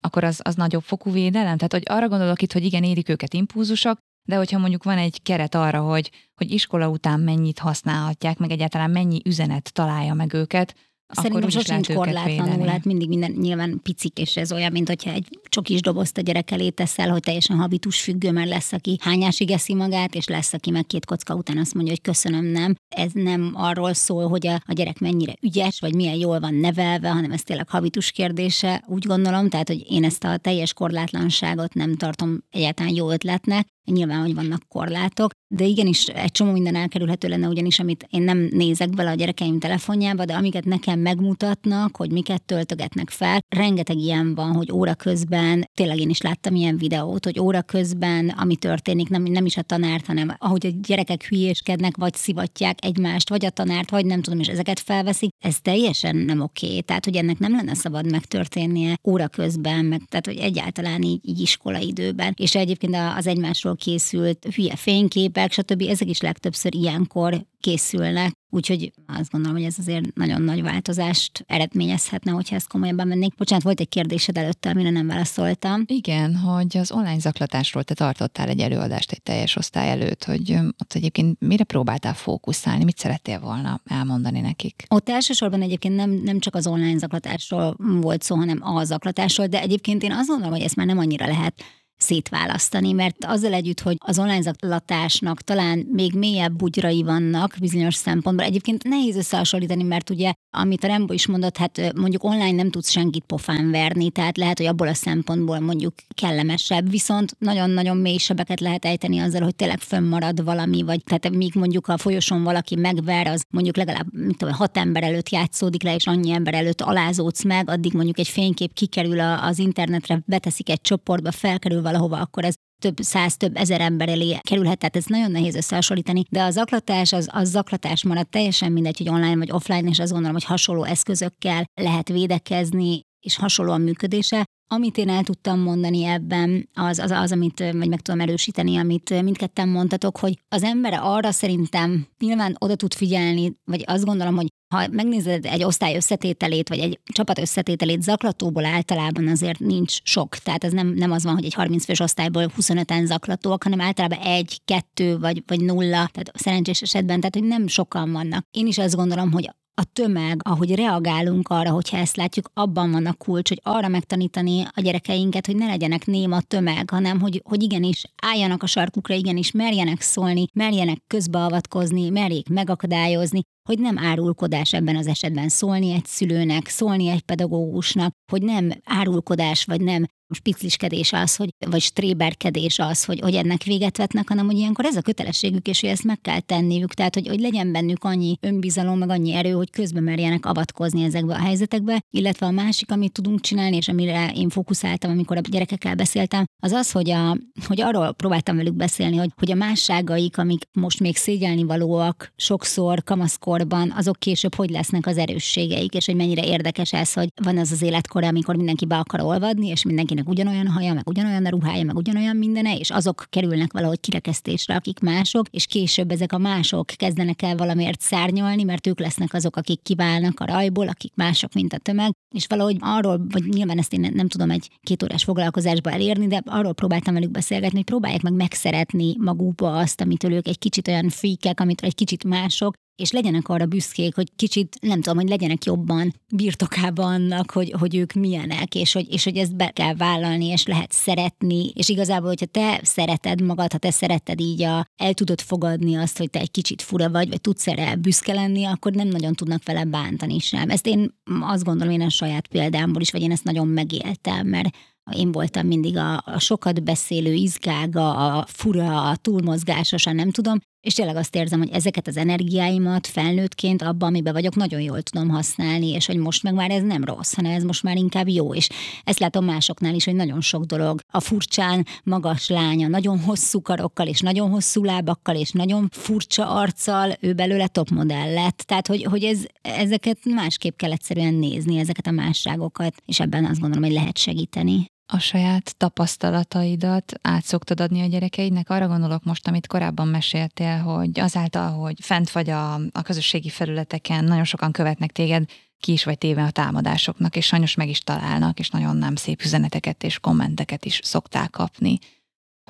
akkor az, az nagyobb fokú védelem? Tehát, hogy arra gondolok itt, hogy igen, érik őket impulzusok, de hogyha mondjuk van egy keret arra, hogy, hogy iskola után mennyit használhatják, meg egyáltalán mennyi üzenet találja meg őket, Szerintem sosincs korlátlanul, hát mindig minden nyilván picik, és ez olyan, mint hogyha egy csokis dobozt a gyerek elé teszel, hogy teljesen habitus függő, mert lesz, aki hányásig eszi magát, és lesz, aki meg két kocka után azt mondja, hogy köszönöm, nem. Ez nem arról szól, hogy a, a gyerek mennyire ügyes, vagy milyen jól van nevelve, hanem ez tényleg habitus kérdése, úgy gondolom, tehát, hogy én ezt a teljes korlátlanságot nem tartom egyáltalán jó ötletnek, Nyilván, hogy vannak korlátok, de igenis egy csomó minden elkerülhető lenne, ugyanis amit én nem nézek bele a gyerekeim telefonjába, de amiket nekem megmutatnak, hogy miket töltögetnek fel, rengeteg ilyen van, hogy óra közben, tényleg én is láttam ilyen videót, hogy óra közben, ami történik, nem, nem is a tanárt, hanem ahogy a gyerekek hülyéskednek, vagy szivatják egymást, vagy a tanárt, vagy nem tudom, és ezeket felveszik, ez teljesen nem oké. Tehát, hogy ennek nem lenne szabad megtörténnie óra közben, meg, tehát, hogy egyáltalán így, így iskolaidőben. És egyébként az egymásról készült hülye fényképek, stb. Ezek is legtöbbször ilyenkor készülnek, úgyhogy azt gondolom, hogy ez azért nagyon nagy változást eredményezhetne, hogyha ezt komolyabban mennék. Bocsánat, volt egy kérdésed előtte, amire nem válaszoltam. Igen, hogy az online zaklatásról te tartottál egy előadást egy teljes osztály előtt, hogy ott egyébként mire próbáltál fókuszálni, mit szerettél volna elmondani nekik? Ott elsősorban egyébként nem, nem csak az online zaklatásról volt szó, hanem a zaklatásról, de egyébként én azt gondolom, hogy ezt már nem annyira lehet szétválasztani, mert azzal együtt, hogy az online zaklatásnak talán még mélyebb bugyrai vannak bizonyos szempontból. Egyébként nehéz összehasonlítani, mert ugye, amit a Rembo is mondott, hát mondjuk online nem tudsz senkit pofán verni, tehát lehet, hogy abból a szempontból mondjuk kellemesebb, viszont nagyon-nagyon mély sebeket lehet ejteni azzal, hogy tényleg fönnmarad valami, vagy tehát míg mondjuk a folyosón valaki megver, az mondjuk legalább mit tudom, hat ember előtt játszódik le, és annyi ember előtt alázódsz meg, addig mondjuk egy fénykép kikerül az internetre, beteszik egy csoportba, felkerül valahova, akkor ez több száz, több ezer ember elé kerülhet, tehát ez nagyon nehéz összehasonlítani, de a zaklatás az, az zaklatás marad teljesen mindegy, hogy online vagy offline, és azt gondolom, hogy hasonló eszközökkel lehet védekezni, és hasonló a működése. Amit én el tudtam mondani ebben, az, az, az, amit vagy meg tudom erősíteni, amit mindketten mondtatok, hogy az ember arra szerintem nyilván oda tud figyelni, vagy azt gondolom, hogy ha megnézed egy osztály összetételét, vagy egy csapat összetételét, zaklatóból általában azért nincs sok. Tehát ez nem, nem az van, hogy egy 30 fős osztályból 25-en zaklatóak, hanem általában egy, kettő, vagy, vagy nulla, tehát szerencsés esetben, tehát hogy nem sokan vannak. Én is azt gondolom, hogy a tömeg, ahogy reagálunk arra, hogyha ezt látjuk, abban van a kulcs, hogy arra megtanítani a gyerekeinket, hogy ne legyenek néma tömeg, hanem hogy, hogy igenis álljanak a sarkukra, igenis merjenek szólni, merjenek közbeavatkozni, merjék megakadályozni, hogy nem árulkodás ebben az esetben szólni egy szülőnek, szólni egy pedagógusnak, hogy nem árulkodás, vagy nem spicliskedés az, hogy, vagy stréberkedés az, hogy, hogy ennek véget vetnek, hanem hogy ilyenkor ez a kötelességük, és hogy ezt meg kell tenniük. Tehát, hogy, hogy legyen bennük annyi önbizalom, meg annyi erő, hogy közben merjenek avatkozni ezekbe a helyzetekbe. Illetve a másik, amit tudunk csinálni, és amire én fókuszáltam, amikor a gyerekekkel beszéltem, az az, hogy, a, hogy arról próbáltam velük beszélni, hogy, hogy a másságaik, amik most még szégyelni valóak, sokszor kamaszkorban, azok később hogy lesznek az erősségeik, és hogy mennyire érdekes ez, hogy van az az életkor, amikor mindenki be akar olvadni, és mindenki mindenkinek ugyanolyan haja, meg ugyanolyan a ruhája, meg ugyanolyan mindene, és azok kerülnek valahogy kirekesztésre, akik mások, és később ezek a mások kezdenek el valamiért szárnyalni, mert ők lesznek azok, akik kiválnak a rajból, akik mások, mint a tömeg, és valahogy arról, vagy nyilván ezt én nem tudom egy két órás foglalkozásba elérni, de arról próbáltam velük beszélgetni, hogy próbálják meg megszeretni magukba azt, amitől ők egy kicsit olyan fíkek, amitől egy kicsit mások, és legyenek arra büszkék, hogy kicsit, nem tudom, hogy legyenek jobban birtokában annak, hogy, hogy ők milyenek, és hogy, és hogy ezt be kell vállalni, és lehet szeretni, és igazából, hogyha te szereted magad, ha te szereted így a, el tudod fogadni azt, hogy te egy kicsit fura vagy, vagy tudsz erre büszke lenni, akkor nem nagyon tudnak vele bántani sem. Ezt én azt gondolom én a saját példámból is, vagy én ezt nagyon megéltem, mert én voltam mindig a, a sokat beszélő, izgága, a fura, a túlmozgásos, nem tudom, és tényleg azt érzem, hogy ezeket az energiáimat felnőttként abban, amiben vagyok, nagyon jól tudom használni, és hogy most meg már ez nem rossz, hanem ez most már inkább jó. És ezt látom másoknál is, hogy nagyon sok dolog. A furcsán magas lánya, nagyon hosszú karokkal, és nagyon hosszú lábakkal, és nagyon furcsa arccal, ő belőle topmodell lett. Tehát, hogy, hogy ez, ezeket másképp kell egyszerűen nézni, ezeket a másságokat, és ebben azt gondolom, hogy lehet segíteni a saját tapasztalataidat át szoktad adni a gyerekeidnek? Arra gondolok most, amit korábban meséltél, hogy azáltal, hogy fent vagy a, a közösségi felületeken, nagyon sokan követnek téged, ki is vagy téve a támadásoknak, és sajnos meg is találnak, és nagyon nem szép üzeneteket és kommenteket is szokták kapni.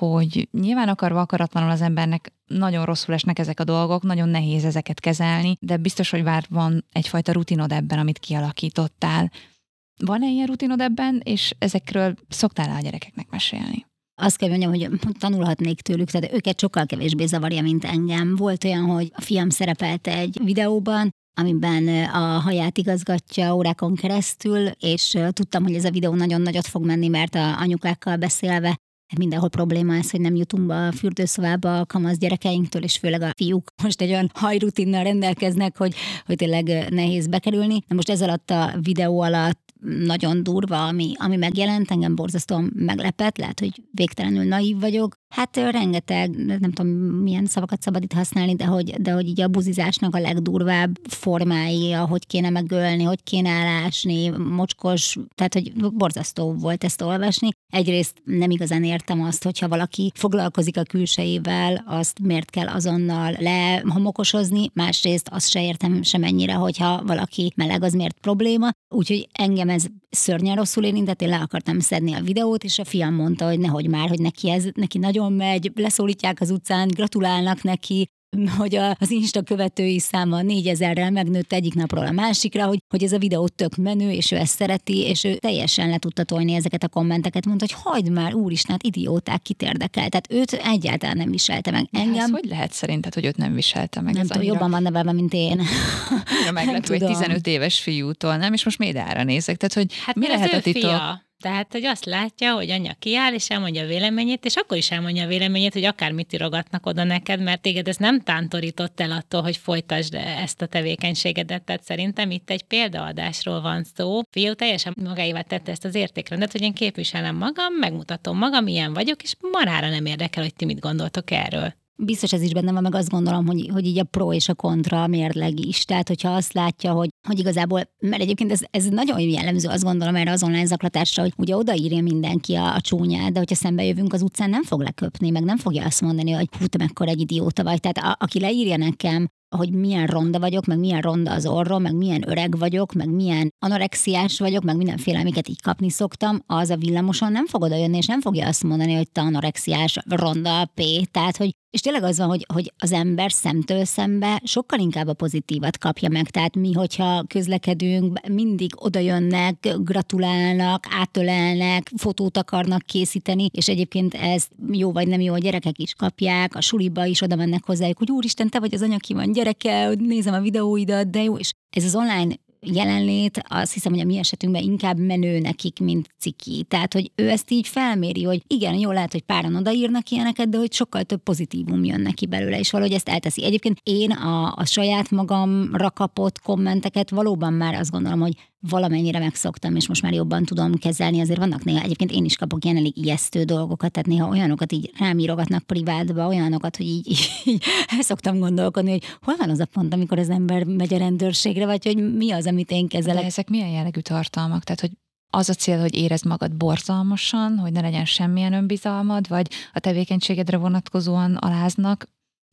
Hogy nyilván akarva akaratlanul az embernek nagyon rosszul esnek ezek a dolgok, nagyon nehéz ezeket kezelni, de biztos, hogy már van egyfajta rutinod ebben, amit kialakítottál van-e ilyen rutinod ebben, és ezekről szoktál a gyerekeknek mesélni? azt kell mondjam, hogy tanulhatnék tőlük, tehát őket sokkal kevésbé zavarja, mint engem. Volt olyan, hogy a fiam szerepelt egy videóban, amiben a haját igazgatja órákon keresztül, és tudtam, hogy ez a videó nagyon nagyot fog menni, mert a anyukákkal beszélve mindenhol probléma ez, hogy nem jutunk be a fürdőszobába a kamasz gyerekeinktől, és főleg a fiúk most egy olyan hajrutinnal rendelkeznek, hogy, hogy tényleg nehéz bekerülni. De most ez alatt a videó alatt nagyon durva, ami, ami megjelent, engem borzasztóan meglepett, lehet, hogy végtelenül naív vagyok. Hát rengeteg, nem tudom milyen szavakat szabad itt használni, de hogy, de hogy így a buzizásnak a legdurvább formái, ahogy kéne megölni, hogy kéne elásni, mocskos, tehát hogy borzasztó volt ezt olvasni. Egyrészt nem igazán értem azt, hogyha valaki foglalkozik a külsejével, azt miért kell azonnal lehomokosozni, másrészt azt se értem sem ennyire, hogyha valaki meleg, az miért probléma. Úgyhogy engem ez szörnyen rosszul érintett, én le akartam szedni a videót, és a fiam mondta, hogy nehogy már, hogy neki ez neki nagyon megy, leszólítják az utcán, gratulálnak neki, hogy az Insta követői száma négyezerrel megnőtt egyik napról a másikra, hogy, hogy ez a videó tök menő, és ő ezt szereti, és ő teljesen le tudta tolni ezeket a kommenteket, mondta, hogy hagyd már, úristen, hát idióták, kit érdekel. Tehát őt egyáltalán nem viselte meg. Engem... Ez hogy lehet szerinted, hogy őt nem viselte meg? Nem tudom, annyira... jobban van nevelve, mint én. meglepő egy 15 éves fiútól, nem? És most médára nézek. Tehát, hogy hát mi lehet a titok? Fia. Tehát, hogy azt látja, hogy anya kiáll, és elmondja a véleményét, és akkor is elmondja a véleményét, hogy akármit irogatnak oda neked, mert téged ez nem tántorított el attól, hogy folytasd ezt a tevékenységedet. Tehát szerintem itt egy példaadásról van szó. Fiú teljesen magáévá tette ezt az értékrendet, hogy én képviselem magam, megmutatom magam, ilyen vagyok, és marára nem érdekel, hogy ti mit gondoltok erről. Biztos ez is benne van, meg azt gondolom, hogy, hogy így a pro és a kontra mérleg is. Tehát, hogyha azt látja, hogy, hogy igazából, mert egyébként ez, ez nagyon jellemző, azt gondolom erre az online zaklatásra, hogy ugye odaírja mindenki a, a csúnyát, de hogyha szembe jövünk az utcán, nem fog leköpni, meg nem fogja azt mondani, hogy hú, te mekkora egy idióta vagy. Tehát a, aki leírja nekem, hogy milyen ronda vagyok, meg milyen ronda az orrom, meg milyen öreg vagyok, meg milyen anorexiás vagyok, meg mindenféle, amiket így kapni szoktam, az a villamoson nem fog oda jönni, és nem fogja azt mondani, hogy te anorexiás, ronda, P. Tehát, hogy és tényleg az van, hogy, hogy az ember szemtől szembe sokkal inkább a pozitívat kapja meg. Tehát mi, hogyha közlekedünk, mindig oda jönnek, gratulálnak, átölelnek, fotót akarnak készíteni, és egyébként ezt jó vagy nem jó a gyerekek is kapják, a suliba is oda mennek hozzájuk, hogy úristen, te vagy az anya, ki van gyereke, nézem a videóidat, de jó, és ez az online jelenlét, azt hiszem, hogy a mi esetünkben inkább menő nekik, mint ciki. Tehát, hogy ő ezt így felméri, hogy igen, jó lehet, hogy páran odaírnak ilyeneket, de hogy sokkal több pozitívum jön neki belőle, és valahogy ezt elteszi. Egyébként én a, a saját magamra kapott kommenteket valóban már azt gondolom, hogy valamennyire megszoktam, és most már jobban tudom kezelni. Azért vannak néha, egyébként én is kapok ilyen elég ijesztő dolgokat, tehát néha olyanokat így rám írogatnak privátba, olyanokat, hogy így, így, így el szoktam gondolkodni, hogy hol van az a pont, amikor az ember megy a rendőrségre, vagy hogy mi az, amit én kezelek. De ezek milyen jellegű tartalmak? Tehát, hogy az a cél, hogy érezd magad borzalmasan, hogy ne legyen semmilyen önbizalmad, vagy a tevékenységedre vonatkozóan aláznak?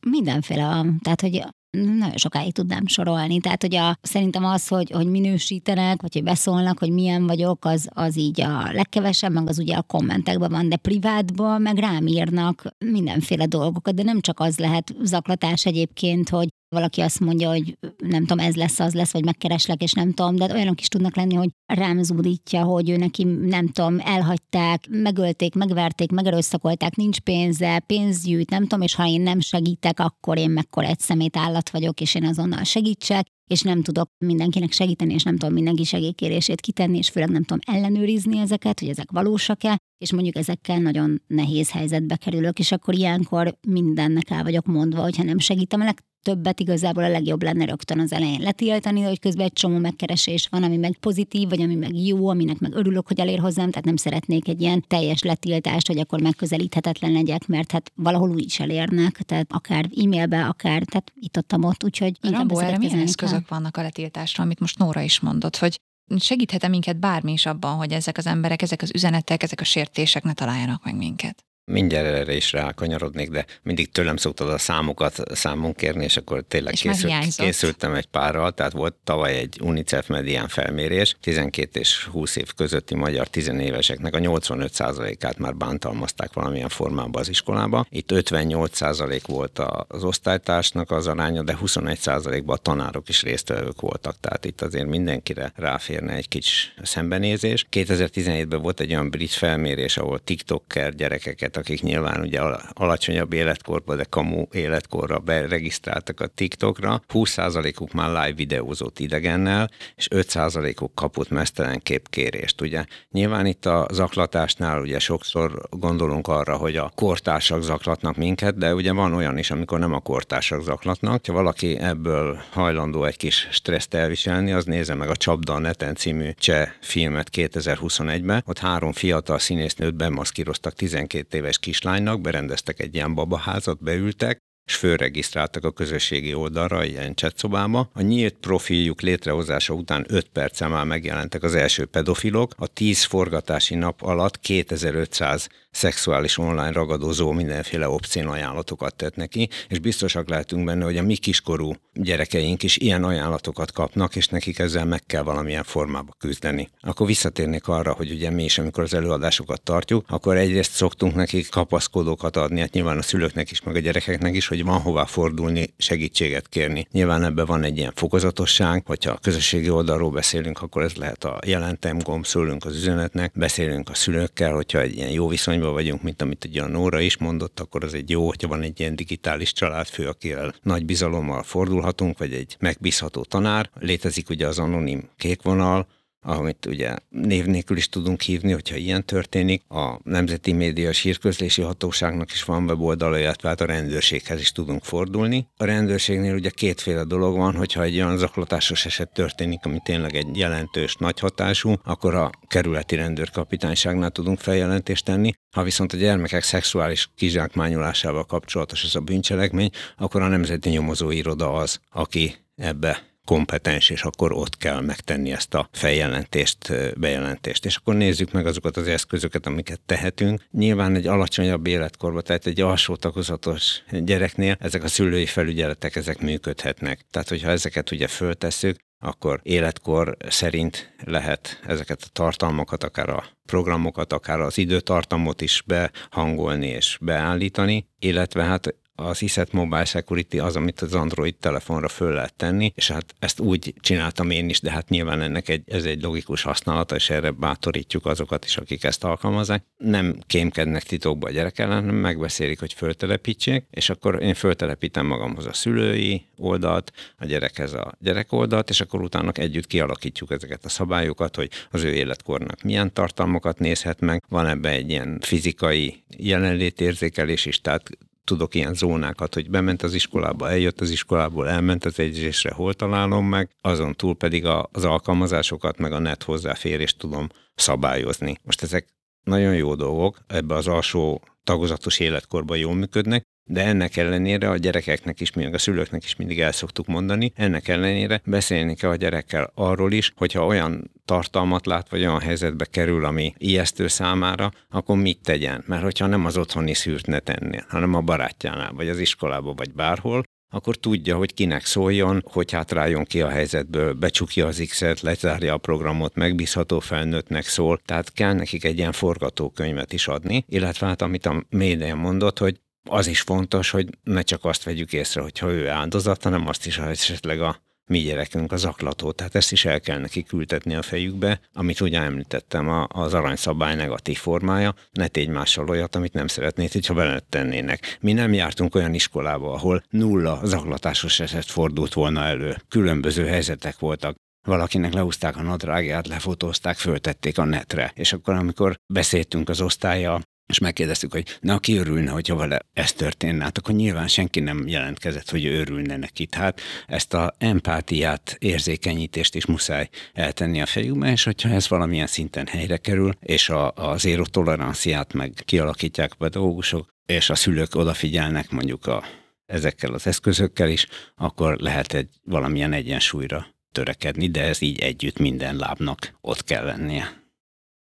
Mindenféle, tehát hogy nagyon sokáig tudnám sorolni. Tehát, hogy a, szerintem az, hogy, hogy minősítenek, vagy hogy beszólnak, hogy milyen vagyok, az, az így a legkevesebb, meg az ugye a kommentekben van, de privátban meg rám írnak mindenféle dolgokat, de nem csak az lehet zaklatás egyébként, hogy valaki azt mondja, hogy nem tudom, ez lesz, az lesz, vagy megkereslek, és nem tudom, de olyanok is tudnak lenni, hogy rám zúdítja, hogy ő neki, nem tudom, elhagyták, megölték, megverték, megerőszakolták, nincs pénze, pénzt gyűjt, nem tudom, és ha én nem segítek, akkor én mekkora egy szemét állat vagyok, és én azonnal segítsek, és nem tudok mindenkinek segíteni, és nem tudom mindenki segélykérését kitenni, és főleg nem tudom ellenőrizni ezeket, hogy ezek valósak-e, és mondjuk ezekkel nagyon nehéz helyzetbe kerülök, és akkor ilyenkor mindennek el vagyok mondva, hogyha nem segítem, többet igazából a legjobb lenne rögtön az elején letiltani, hogy közben egy csomó megkeresés van, ami meg pozitív, vagy ami meg jó, aminek meg örülök, hogy elér hozzám, tehát nem szeretnék egy ilyen teljes letiltást, hogy akkor megközelíthetetlen legyek, mert hát valahol úgy is elérnek, tehát akár e-mailbe, akár, tehát itt ott, ott úgyhogy Rambó, erre milyen eszközök vannak a letiltásra, amit most Nóra is mondott, hogy segíthet-e minket bármi is abban, hogy ezek az emberek, ezek az üzenetek, ezek a sértések ne találjanak meg minket? Mindjárt erre is rákanyarodnék, de mindig tőlem szoktad a számokat számon kérni, és akkor tényleg és készült, készültem egy párral, tehát volt tavaly egy UNICEF medián felmérés, 12 és 20 év közötti magyar tizenéveseknek a 85%-át már bántalmazták valamilyen formában az iskolába. Itt 58% volt az osztálytársnak az aránya, de 21%-ban a tanárok is résztvevők voltak, tehát itt azért mindenkire ráférne egy kis szembenézés. 2017-ben volt egy olyan brit felmérés, ahol TikToker gyerekeket embereket, akik nyilván ugye alacsonyabb életkorban, de kamu életkorra beregisztráltak a TikTokra, 20%-uk már live videózott idegennel, és 5%-uk kapott mesztelen képkérést. Ugye nyilván itt a zaklatásnál ugye sokszor gondolunk arra, hogy a kortársak zaklatnak minket, de ugye van olyan is, amikor nem a kortársak zaklatnak. Ha valaki ebből hajlandó egy kis stresszt elviselni, az nézze meg a Csapda neten című cseh filmet 2021-ben. Ott három fiatal színésznőt bemaszkíroztak 12 éves kislánynak, berendeztek egy ilyen babaházat, beültek, és fölregisztráltak a közösségi oldalra, ilyen csetszobába. A nyílt profiljuk létrehozása után 5 perccel már megjelentek az első pedofilok. A 10 forgatási nap alatt 2500 szexuális online ragadozó mindenféle obszén ajánlatokat tett neki, és biztosak lehetünk benne, hogy a mi kiskorú gyerekeink is ilyen ajánlatokat kapnak, és nekik ezzel meg kell valamilyen formába küzdeni. Akkor visszatérnék arra, hogy ugye mi is, amikor az előadásokat tartjuk, akkor egyrészt szoktunk nekik kapaszkodókat adni, hát nyilván a szülőknek is, meg a gyerekeknek is, hogy van hová fordulni, segítséget kérni. Nyilván ebben van egy ilyen fokozatosság, hogyha a közösségi oldalról beszélünk, akkor ez lehet a jelentem gomb, szólunk az üzenetnek, beszélünk a szülőkkel, hogyha egy ilyen jó viszonyban vagyunk, mint amit ugye a Nóra is mondott, akkor az egy jó, hogyha van egy ilyen digitális családfő, akivel nagy bizalommal fordulhatunk, vagy egy megbízható tanár. Létezik ugye az anonim kékvonal, amit ugye név nélkül is tudunk hívni, hogyha ilyen történik. A Nemzeti Média Hírközlési Hatóságnak is van weboldala, illetve hát a rendőrséghez is tudunk fordulni. A rendőrségnél ugye kétféle dolog van, hogyha egy olyan zaklatásos eset történik, ami tényleg egy jelentős, nagy hatású, akkor a kerületi rendőrkapitányságnál tudunk feljelentést tenni. Ha viszont a gyermekek szexuális kizsákmányolásával kapcsolatos ez a bűncselekmény, akkor a Nemzeti Nyomozóiroda az, aki ebbe kompetens, és akkor ott kell megtenni ezt a feljelentést, bejelentést. És akkor nézzük meg azokat az eszközöket, amiket tehetünk. Nyilván egy alacsonyabb életkorban, tehát egy alsó tagozatos gyereknél ezek a szülői felügyeletek, ezek működhetnek. Tehát, hogyha ezeket ugye föltesszük, akkor életkor szerint lehet ezeket a tartalmakat, akár a programokat, akár az időtartamot is behangolni és beállítani, illetve hát az ISET Mobile Security az, amit az Android telefonra föl lehet tenni, és hát ezt úgy csináltam én is, de hát nyilván ennek egy, ez egy logikus használata, és erre bátorítjuk azokat is, akik ezt alkalmazzák. Nem kémkednek titokba a gyerek ellen, hanem megbeszélik, hogy föltelepítsék, és akkor én föltelepítem magamhoz a szülői oldalt, a gyerekhez a gyerek oldalt, és akkor utána együtt kialakítjuk ezeket a szabályokat, hogy az ő életkornak milyen tartalmakat nézhet meg. Van ebbe egy ilyen fizikai jelenlétérzékelés is, tehát tudok ilyen zónákat, hogy bement az iskolába, eljött az iskolából, elment az egyzésre, hol találom meg, azon túl pedig az alkalmazásokat, meg a net hozzáférést tudom szabályozni. Most ezek nagyon jó dolgok, ebbe az alsó tagozatos életkorban jól működnek, De ennek ellenére a gyerekeknek is, még a szülőknek is mindig el szoktuk mondani, ennek ellenére beszélni kell a gyerekkel arról is, hogyha olyan tartalmat lát, vagy olyan helyzetbe kerül, ami ijesztő számára, akkor mit tegyen? Mert hogyha nem az otthoni szűrt ne tenni, hanem a barátjánál, vagy az iskolába, vagy bárhol, akkor tudja, hogy kinek szóljon, hogy hátráljon ki a helyzetből, becsukja az X-et, lezárja a programot, megbízható felnőttnek szól, tehát kell nekik egy ilyen forgatókönyvet is adni, illetve hát amit a médián mondott, hogy az is fontos, hogy ne csak azt vegyük észre, hogyha ő áldozat, hanem azt is, hogy esetleg a mi gyerekünk az aklató, tehát ezt is el kell neki küldetni a fejükbe, amit ugye említettem, az aranyszabály negatív formája, ne tégy mással olyat, amit nem szeretnéd, hogyha veled tennének. Mi nem jártunk olyan iskolába, ahol nulla zaklatásos eset fordult volna elő. Különböző helyzetek voltak valakinek leúzták a nadrágját, lefotózták, föltették a netre. És akkor, amikor beszéltünk az osztálya és megkérdeztük, hogy na, aki örülne, hogyha vele ez történne, hát akkor nyilván senki nem jelentkezett, hogy örülne neki. Tehát ezt a empátiát, érzékenyítést is muszáj eltenni a fejükbe, és hogyha ez valamilyen szinten helyre kerül, és a, a zéró toleranciát meg kialakítják a pedagógusok, és a szülők odafigyelnek mondjuk a, ezekkel az eszközökkel is, akkor lehet egy valamilyen egyensúlyra törekedni, de ez így együtt minden lábnak ott kell lennie.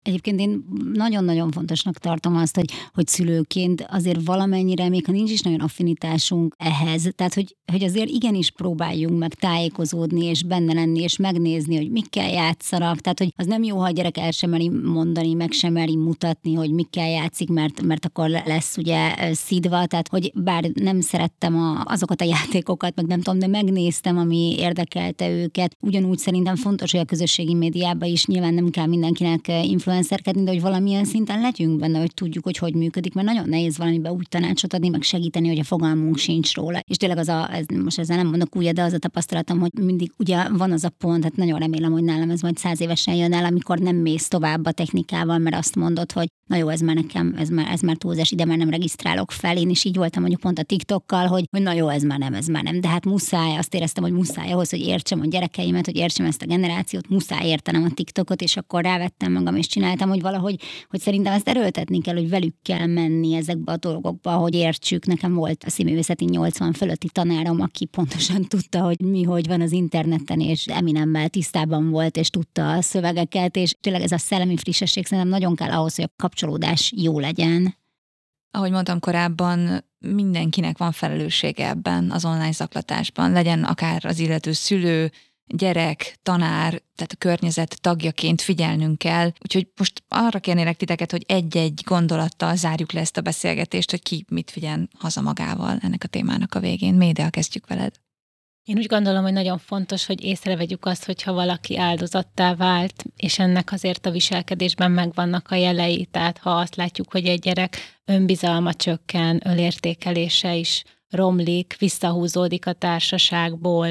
Egyébként én nagyon-nagyon fontosnak tartom azt, hogy, hogy szülőként azért valamennyire, még ha nincs is nagyon affinitásunk ehhez, tehát hogy, hogy azért igenis próbáljunk meg tájékozódni, és benne lenni, és megnézni, hogy mikkel játszanak. Tehát, hogy az nem jó, ha a gyerek el sem meri mondani, meg sem meri mutatni, hogy mikkel játszik, mert, mert akkor lesz ugye szidva. Tehát, hogy bár nem szerettem a, azokat a játékokat, meg nem tudom, de megnéztem, ami érdekelte őket. Ugyanúgy szerintem fontos, hogy a közösségi médiában is nyilván nem kell mindenkinek influencer influencerkedni, de hogy valamilyen szinten legyünk benne, hogy tudjuk, hogy hogy működik, mert nagyon nehéz valamibe úgy tanácsot adni, meg segíteni, hogy a fogalmunk sincs róla. És tényleg az a, ez, most ezzel nem mondok újra, de az a tapasztalatom, hogy mindig ugye van az a pont, hát nagyon remélem, hogy nálam ez majd száz évesen jön el, amikor nem mész tovább a technikával, mert azt mondod, hogy na jó, ez már nekem, ez már, ez már túlzás, ide már nem regisztrálok fel. Én is így voltam mondjuk pont a TikTokkal, hogy, hogy na jó, ez már nem, ez már nem. De hát muszáj, azt éreztem, hogy muszáj ahhoz, hogy értsem a gyerekeimet, hogy értsem ezt a generációt, muszáj értenem a TikTokot, és akkor rávettem magam, és csináltam, hogy valahogy, hogy szerintem ezt erőltetni kell, hogy velük kell menni ezekbe a dolgokba, hogy értsük. Nekem volt a színművészeti 80 fölötti tanárom, aki pontosan tudta, hogy mi hogy van az interneten, és Eminemmel tisztában volt, és tudta a szövegeket, és tényleg ez a szellemi frissesség szerintem nagyon kell ahhoz, hogy a kapcsolódás jó legyen. Ahogy mondtam korábban, mindenkinek van felelőssége ebben az online zaklatásban, legyen akár az illető szülő, gyerek, tanár, tehát a környezet tagjaként figyelnünk kell. Úgyhogy most arra kérnélek titeket, hogy egy-egy gondolattal zárjuk le ezt a beszélgetést, hogy ki mit vigyen haza magával ennek a témának a végén. Média, kezdjük veled. Én úgy gondolom, hogy nagyon fontos, hogy észrevegyük azt, hogyha valaki áldozattá vált, és ennek azért a viselkedésben megvannak a jelei. Tehát ha azt látjuk, hogy egy gyerek önbizalma csökken, ölértékelése is romlik, visszahúzódik a társaságból,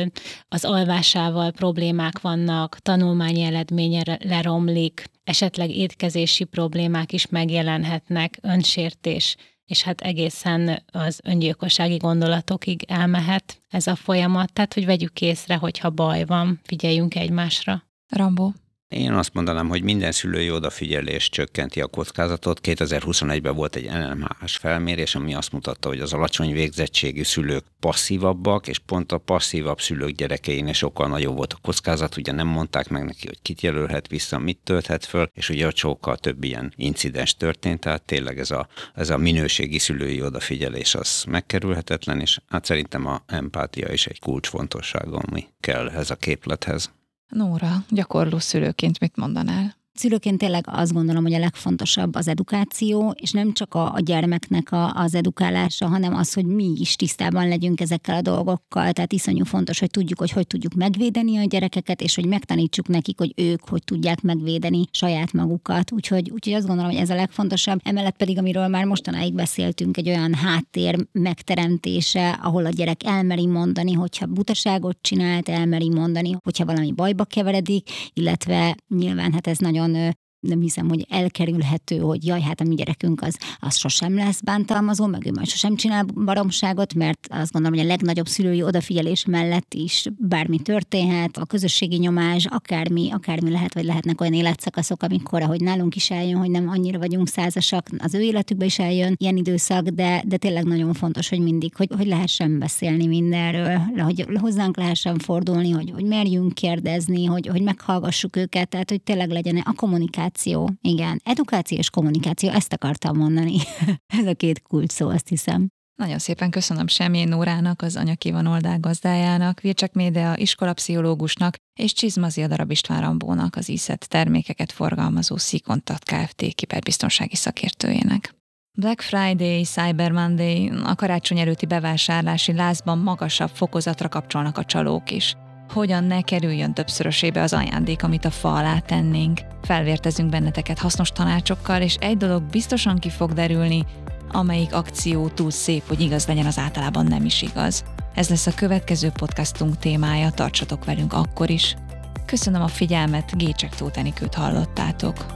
az alvásával problémák vannak, tanulmányi eredménye leromlik, esetleg étkezési problémák is megjelenhetnek, önsértés, és hát egészen az öngyilkossági gondolatokig elmehet ez a folyamat, tehát hogy vegyük észre, hogyha baj van, figyeljünk egymásra. Rambó. Én azt mondanám, hogy minden szülői odafigyelés csökkenti a kockázatot. 2021-ben volt egy NMH-s felmérés, ami azt mutatta, hogy az alacsony végzettségű szülők passzívabbak, és pont a passzívabb szülők gyerekeinél sokkal nagyobb volt a kockázat. Ugye nem mondták meg neki, hogy kit jelölhet vissza, mit tölthet föl, és ugye a sokkal több ilyen incidens történt, tehát tényleg ez a, ez a minőségi szülői odafigyelés az megkerülhetetlen, és hát szerintem a empátia is egy kulcsfontossága, ami kell ez a képlethez. Nóra, gyakorló szülőként mit mondanál? Szülőként tényleg azt gondolom, hogy a legfontosabb az edukáció, és nem csak a, a gyermeknek a, az edukálása, hanem az, hogy mi is tisztában legyünk ezekkel a dolgokkal. Tehát iszonyú fontos, hogy tudjuk, hogy hogy tudjuk megvédeni a gyerekeket, és hogy megtanítsuk nekik, hogy ők hogy tudják megvédeni saját magukat. Úgyhogy, úgyhogy azt gondolom, hogy ez a legfontosabb. Emellett pedig, amiről már mostanáig beszéltünk, egy olyan háttér megteremtése, ahol a gyerek elmeri mondani, hogyha butaságot csinált, elmeri mondani, hogyha valami bajba keveredik, illetve nyilván hát ez nagyon nagyon nem hiszem, hogy elkerülhető, hogy jaj, hát a mi gyerekünk az, az sosem lesz bántalmazó, meg ő majd sosem csinál baromságot, mert azt gondolom, hogy a legnagyobb szülői odafigyelés mellett is bármi történhet, a közösségi nyomás, akármi, akármi lehet, vagy lehetnek olyan életszakaszok, amikor, ahogy nálunk is eljön, hogy nem annyira vagyunk százasak, az ő életükbe is eljön ilyen időszak, de, de tényleg nagyon fontos, hogy mindig, hogy, hogy lehessen beszélni mindenről, hogy hozzánk lehessen fordulni, hogy, hogy merjünk kérdezni, hogy, hogy meghallgassuk őket, tehát hogy tényleg legyen a kommunikáció. Igen, edukáció és kommunikáció, ezt akartam mondani. Ez a két kult szó, azt hiszem. Nagyon szépen köszönöm Semjén Nórának, az Anyakivan oldal gazdájának, Vircsek Médea iskolapszichológusnak és Csizmazi Darab István Rambónak, az ISZET termékeket forgalmazó Szikontat Kft. kiberbiztonsági szakértőjének. Black Friday, Cyber Monday, a karácsony előtti bevásárlási lázban magasabb fokozatra kapcsolnak a csalók is. Hogyan ne kerüljön többszörösébe az ajándék, amit a fa alá tennénk. Felvértezünk benneteket hasznos tanácsokkal, és egy dolog biztosan ki fog derülni, amelyik akció túl szép, hogy igaz legyen, az általában nem is igaz. Ez lesz a következő podcastunk témája, tartsatok velünk akkor is. Köszönöm a figyelmet, Gécsek Tótenikőt hallottátok.